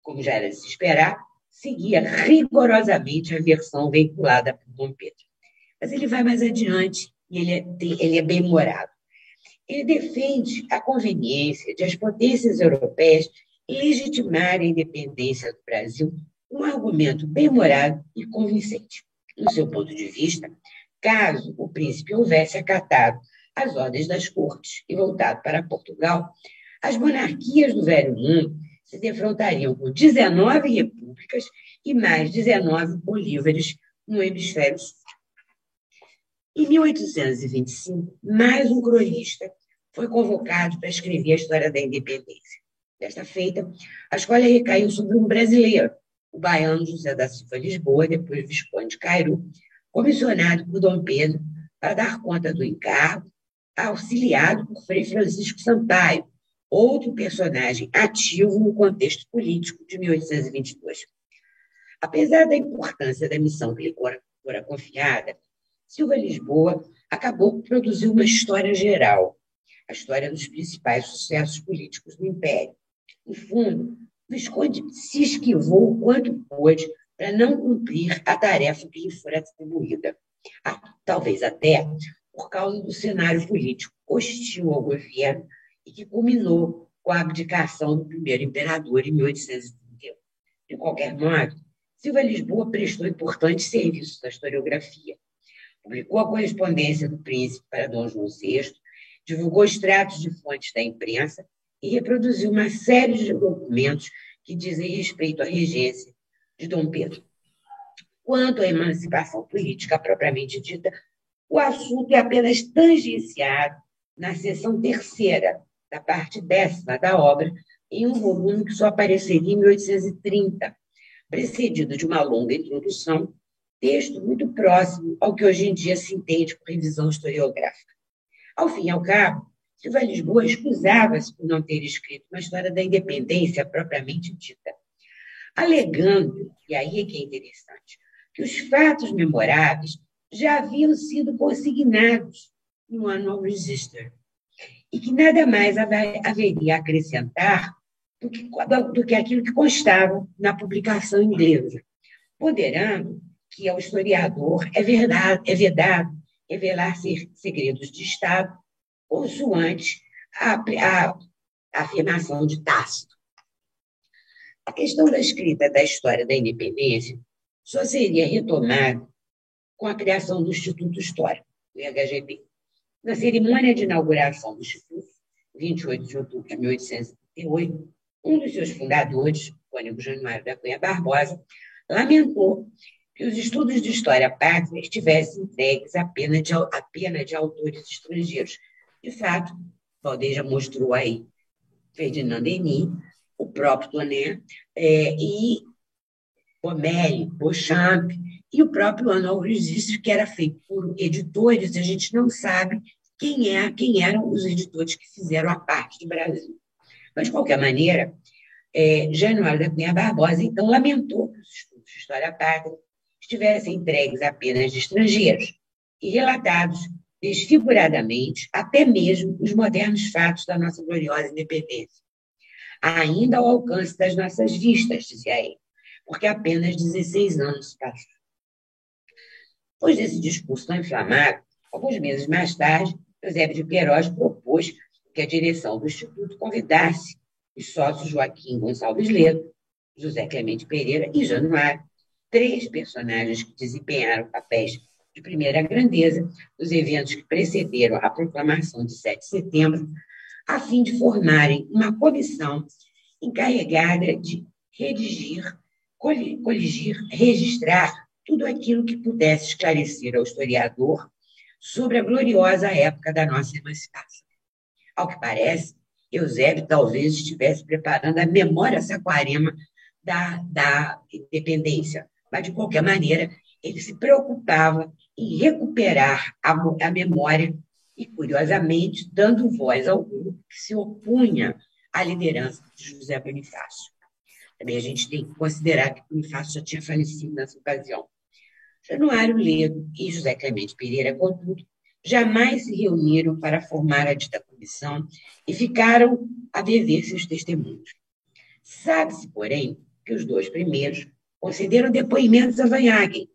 como já era de se esperar, seguia rigorosamente a versão veiculada por Dom Pedro. Mas ele vai mais adiante e ele é, ele é bem-humorado. Ele defende a conveniência de as potências europeias legitimarem a independência do Brasil, um argumento bem-humorado e convincente. No seu ponto de vista, caso o príncipe houvesse acatado as ordens das cortes e voltado para Portugal, as monarquias do Velho Mundo se defrontariam com 19 repúblicas e mais 19 bolívares no hemisfério sul. Em 1825, mais um cronista foi convocado para escrever a história da independência. Desta feita, a escolha recaiu sobre um brasileiro, o baiano José da Silva Lisboa, depois Visconde Cairo, comissionado por Dom Pedro para dar conta do encargo, auxiliado por Frei Francisco Sampaio, outro personagem ativo no contexto político de 1822. Apesar da importância da missão que lhe fora confiada, Silva Lisboa acabou por produzir uma história geral, a história dos principais sucessos políticos do Império. No fundo, Visconde se esquivou o quanto pôde para não cumprir a tarefa que lhe fora atribuída. Ah, talvez até por causa do cenário político hostil ao governo e que culminou com a abdicação do primeiro imperador em 1831. De qualquer modo, Silva Lisboa prestou importantes serviços à historiografia. Publicou a correspondência do príncipe para Dom João VI, divulgou extratos de fontes da imprensa e reproduziu uma série de documentos que dizem respeito à regência de Dom Pedro. Quanto à emancipação política propriamente dita, o assunto é apenas tangenciado na seção terceira da parte décima da obra, em um volume que só apareceria em 1830, precedido de uma longa introdução, texto muito próximo ao que hoje em dia se entende por revisão historiográfica. Ao fim e ao cabo, Silva Lisboa escusava-se por não ter escrito uma história da independência propriamente dita, alegando, e aí é que é interessante, que os fatos memoráveis já haviam sido consignados no Annual Register e que nada mais haveria a acrescentar do que, do que aquilo que constava na publicação inglesa, ponderando que ao historiador é, verdade, é vedado revelar segredos de Estado consoante a, a, a afirmação de Tácito. A questão da escrita da história da independência só seria retomada com a criação do Instituto Histórico, o IHGB. Na cerimônia de inauguração do Instituto, 28 de outubro de 1838, um dos seus fundadores, Cônigo Januário da Cunha Barbosa, lamentou que os estudos de história pátria estivessem entregues à pena de, à pena de autores estrangeiros. De fato, Valdeir já mostrou aí Ferdinand Denis, o próprio Toné, é, e Bomelli, Beauchamp, e o próprio Anual Registro, que era feito por editores, a gente não sabe quem, é, quem eram os editores que fizeram a parte do Brasil. Mas, de qualquer maneira, é, Januário da Cunha Barbosa, então, lamentou que os estudos de História Pátria estivessem entregues apenas de estrangeiros e relatados desfiguradamente até mesmo os modernos fatos da nossa gloriosa independência. Ainda ao alcance das nossas vistas, dizia ele, porque apenas 16 anos passaram. Depois desse discurso tão inflamado, alguns meses mais tarde, José de Queiroz propôs que a direção do Instituto convidasse os sócios Joaquim Gonçalves Ledo, José Clemente Pereira e Januário três personagens que desempenharam papéis de primeira grandeza nos eventos que precederam a proclamação de 7 de setembro, a fim de formarem uma comissão encarregada de redigir, coligir, registrar tudo aquilo que pudesse esclarecer ao historiador sobre a gloriosa época da nossa emancipação. Ao que parece, Eusébio talvez estivesse preparando a memória saquarema da, da independência, mas, de qualquer maneira, ele se preocupava em recuperar a, a memória e, curiosamente, dando voz ao grupo que se opunha à liderança de José Bonifácio. Também a gente tem que considerar que Bonifácio já tinha falecido nessa ocasião. Januário Ledo e José Clemente Pereira, contudo, jamais se reuniram para formar a dita comissão e ficaram a dever seus testemunhos. Sabe-se, porém, que os dois primeiros concederam depoimentos a Vanhagen,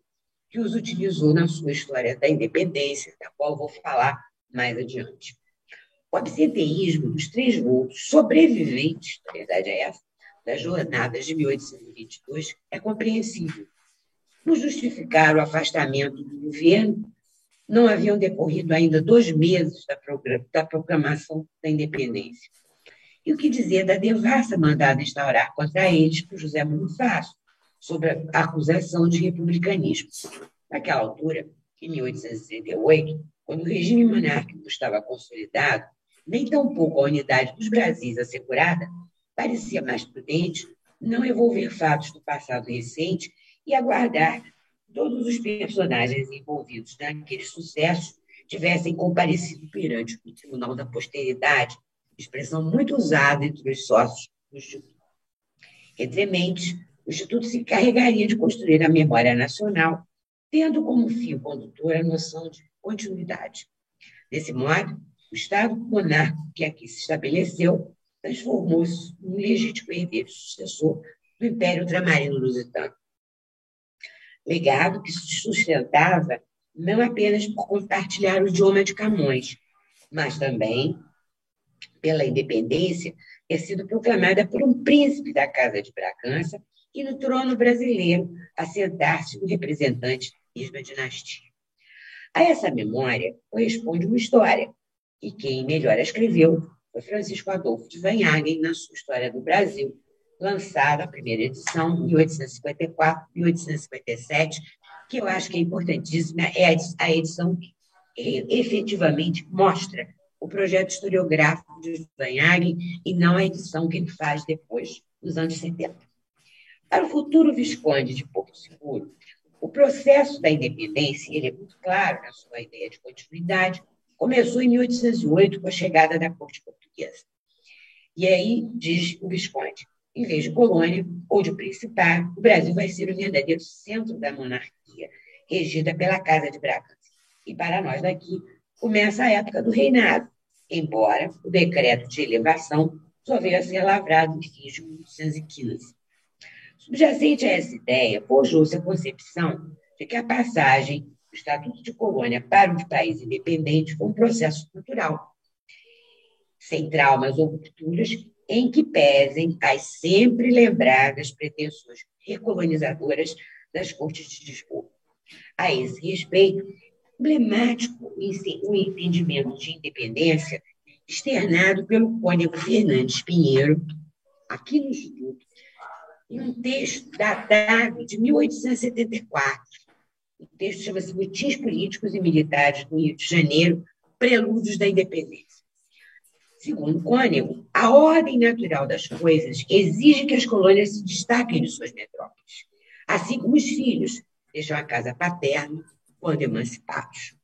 que os utilizou na sua história da independência, da qual vou falar mais adiante. O absenteísmo dos três vultos sobreviventes, na verdade é essa, das jornadas de 1822 é compreensível. Por justificar o afastamento do governo, não haviam decorrido ainda dois meses da proclamação da independência. E o que dizer da devassa mandada instaurar contra eles por José Bonifácio, sobre a acusação de republicanismo. Naquela altura, em 1868, quando o regime monárquico estava consolidado, nem tampouco a unidade dos Brasis assegurada, parecia mais prudente não envolver fatos do passado recente e aguardar todos os personagens envolvidos naqueles sucessos tivessem comparecido perante o Tribunal da Posteridade, expressão muito usada entre os sócios do Instituto. Entre mentes, o Instituto se encarregaria de construir a memória nacional, tendo como fio condutor a noção de continuidade. Desse modo, o Estado monárquico que aqui se estabeleceu transformou-se no legítimo herdeiro sucessor do Império Ultramarino Lusitano legado que se sustentava não apenas por compartilhar o idioma de Camões, mas também pela independência ter sido proclamada por um príncipe da Casa de Bragança e no trono brasileiro assentar-se um representante da mesma dinastia. A essa memória corresponde uma história, e quem melhor a escreveu foi Francisco Adolfo de Vanhagen na sua História do Brasil, lançada a primeira edição, em 1854, 1857, que eu acho que é importantíssima, é a edição que efetivamente mostra o projeto historiográfico de Vanhagen e não a edição que ele faz depois, nos anos 70. Para o futuro Visconde de Porto Seguro, o processo da independência, ele é muito claro na sua ideia de continuidade, começou em 1808 com a chegada da corte portuguesa. E aí, diz o Visconde, em vez de colônia ou de principado, o Brasil vai ser o verdadeiro centro da monarquia, regida pela Casa de Bragança. E para nós daqui, começa a época do reinado, embora o decreto de elevação só veio a ser lavrado em fins de 1815. Subjacente a essa ideia, forjou-se a concepção de que a passagem do Estatuto de Colônia para um país independente foi um processo cultural, sem traumas ou rupturas em que pesem as sempre lembradas pretensões recolonizadoras das cortes de Lisboa. A esse respeito, emblemático o entendimento de independência externado pelo cônego Fernandes Pinheiro, aqui no Instituto, em um texto datado de 1874. O texto chama-se Motins Políticos e Militares do Rio de Janeiro, Prelúdios da Independência. Segundo Cônego, a ordem natural das coisas exige que as colônias se destaquem de suas metrópoles, assim como os filhos deixam a casa paterna quando emancipados.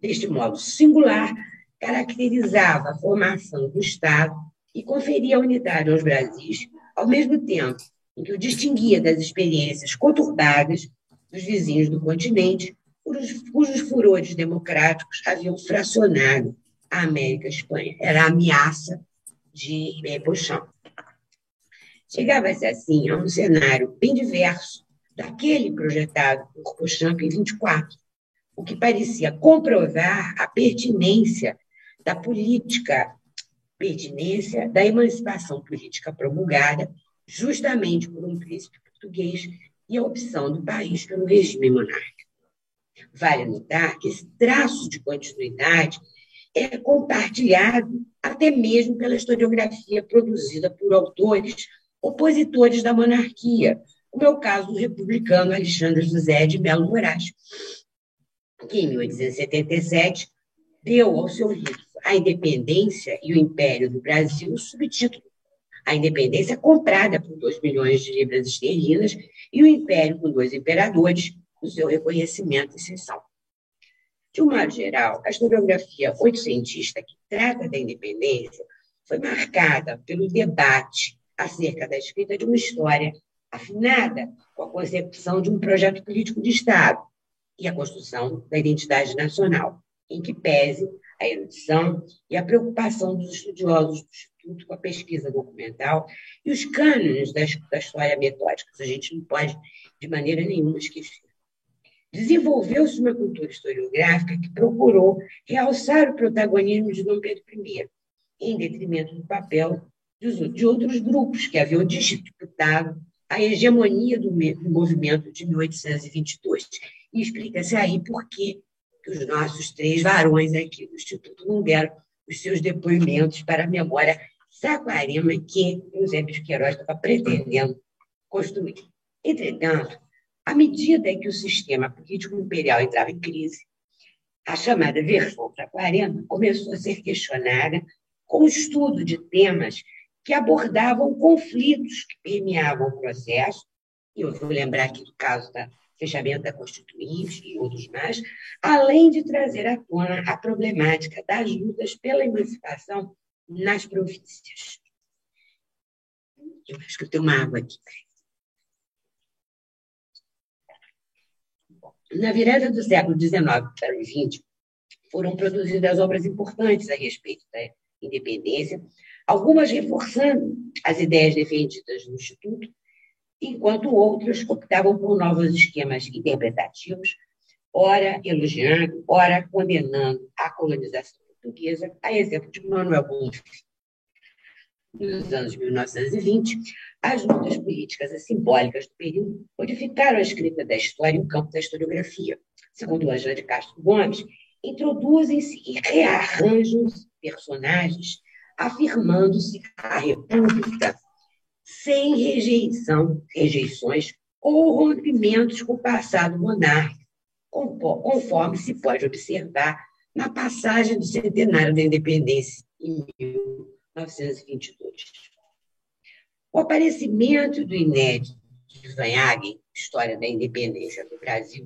Deste modo singular, caracterizava a formação do Estado e conferia unidade aos Brasis, ao mesmo tempo em que o distinguia das experiências conturbadas dos vizinhos do continente, cujos furores democráticos haviam fracionado a América Espanha. Era a ameaça de Pochão. Chegava-se assim a um cenário bem diverso daquele projetado por Pochamp em 24, o que parecia comprovar a pertinência da política, pertinência da emancipação política promulgada justamente por um príncipe português e a opção do país pelo regime monárquico. Vale notar que esse traço de continuidade é compartilhado até mesmo pela historiografia produzida por autores opositores da monarquia, como é o caso do republicano Alexandre José de Melo Moraes, que em 1877 deu ao seu livro A Independência e o Império do Brasil o subtítulo A Independência comprada por 2 milhões de libras esterlinas e o Império com dois imperadores, o seu reconhecimento e exceção. De um modo geral, a historiografia oitocentista que trata da independência foi marcada pelo debate acerca da escrita de uma história afinada com a concepção de um projeto político de Estado e a construção da identidade nacional, em que pese a erudição e a preocupação dos estudiosos do Instituto com a pesquisa documental e os cânones da, história metódica, a gente não pode, de maneira nenhuma, esquecer. Desenvolveu-se uma cultura historiográfica que procurou realçar o protagonismo de Dom Pedro I, em detrimento do papel de outros grupos que haviam disputado a hegemonia do movimento de 1822. E explica-se aí por que os nossos três varões aqui do Instituto não deram os seus depoimentos para a memória saquarema que Eusébio de Queiroz estava pretendendo construir. Entretanto, à medida que o sistema político imperial entrava em crise, a chamada versão saquarema começou a ser questionada com o estudo de temas que abordavam conflitos que permeavam o processo, e eu vou lembrar aqui do caso do fechamento da Constituinte e outros mais, além de trazer à tona a problemática das lutas pela emancipação nas províncias. Eu acho que eu tenho uma água aqui. Na virada do século XIX para o XX, foram produzidas obras importantes a respeito da independência, algumas reforçando as ideias defendidas no Instituto, enquanto outras optavam por novos esquemas interpretativos, ora elogiando, ora condenando a colonização portuguesa, a exemplo de Manuel Bonfim. Nos anos 1920, as lutas políticas e simbólicas do período modificaram a escrita da história no campo da historiografia. Segundo Angela de Castro Gomes, introduzem-se e rearranjam personagens afirmando-se a República sem rejeição, rejeições ou rompimentos com o passado monárquico, conforme se pode observar na passagem do centenário da independência em 1922. O aparecimento do inédito de Van Hagen, História da Independência do Brasil,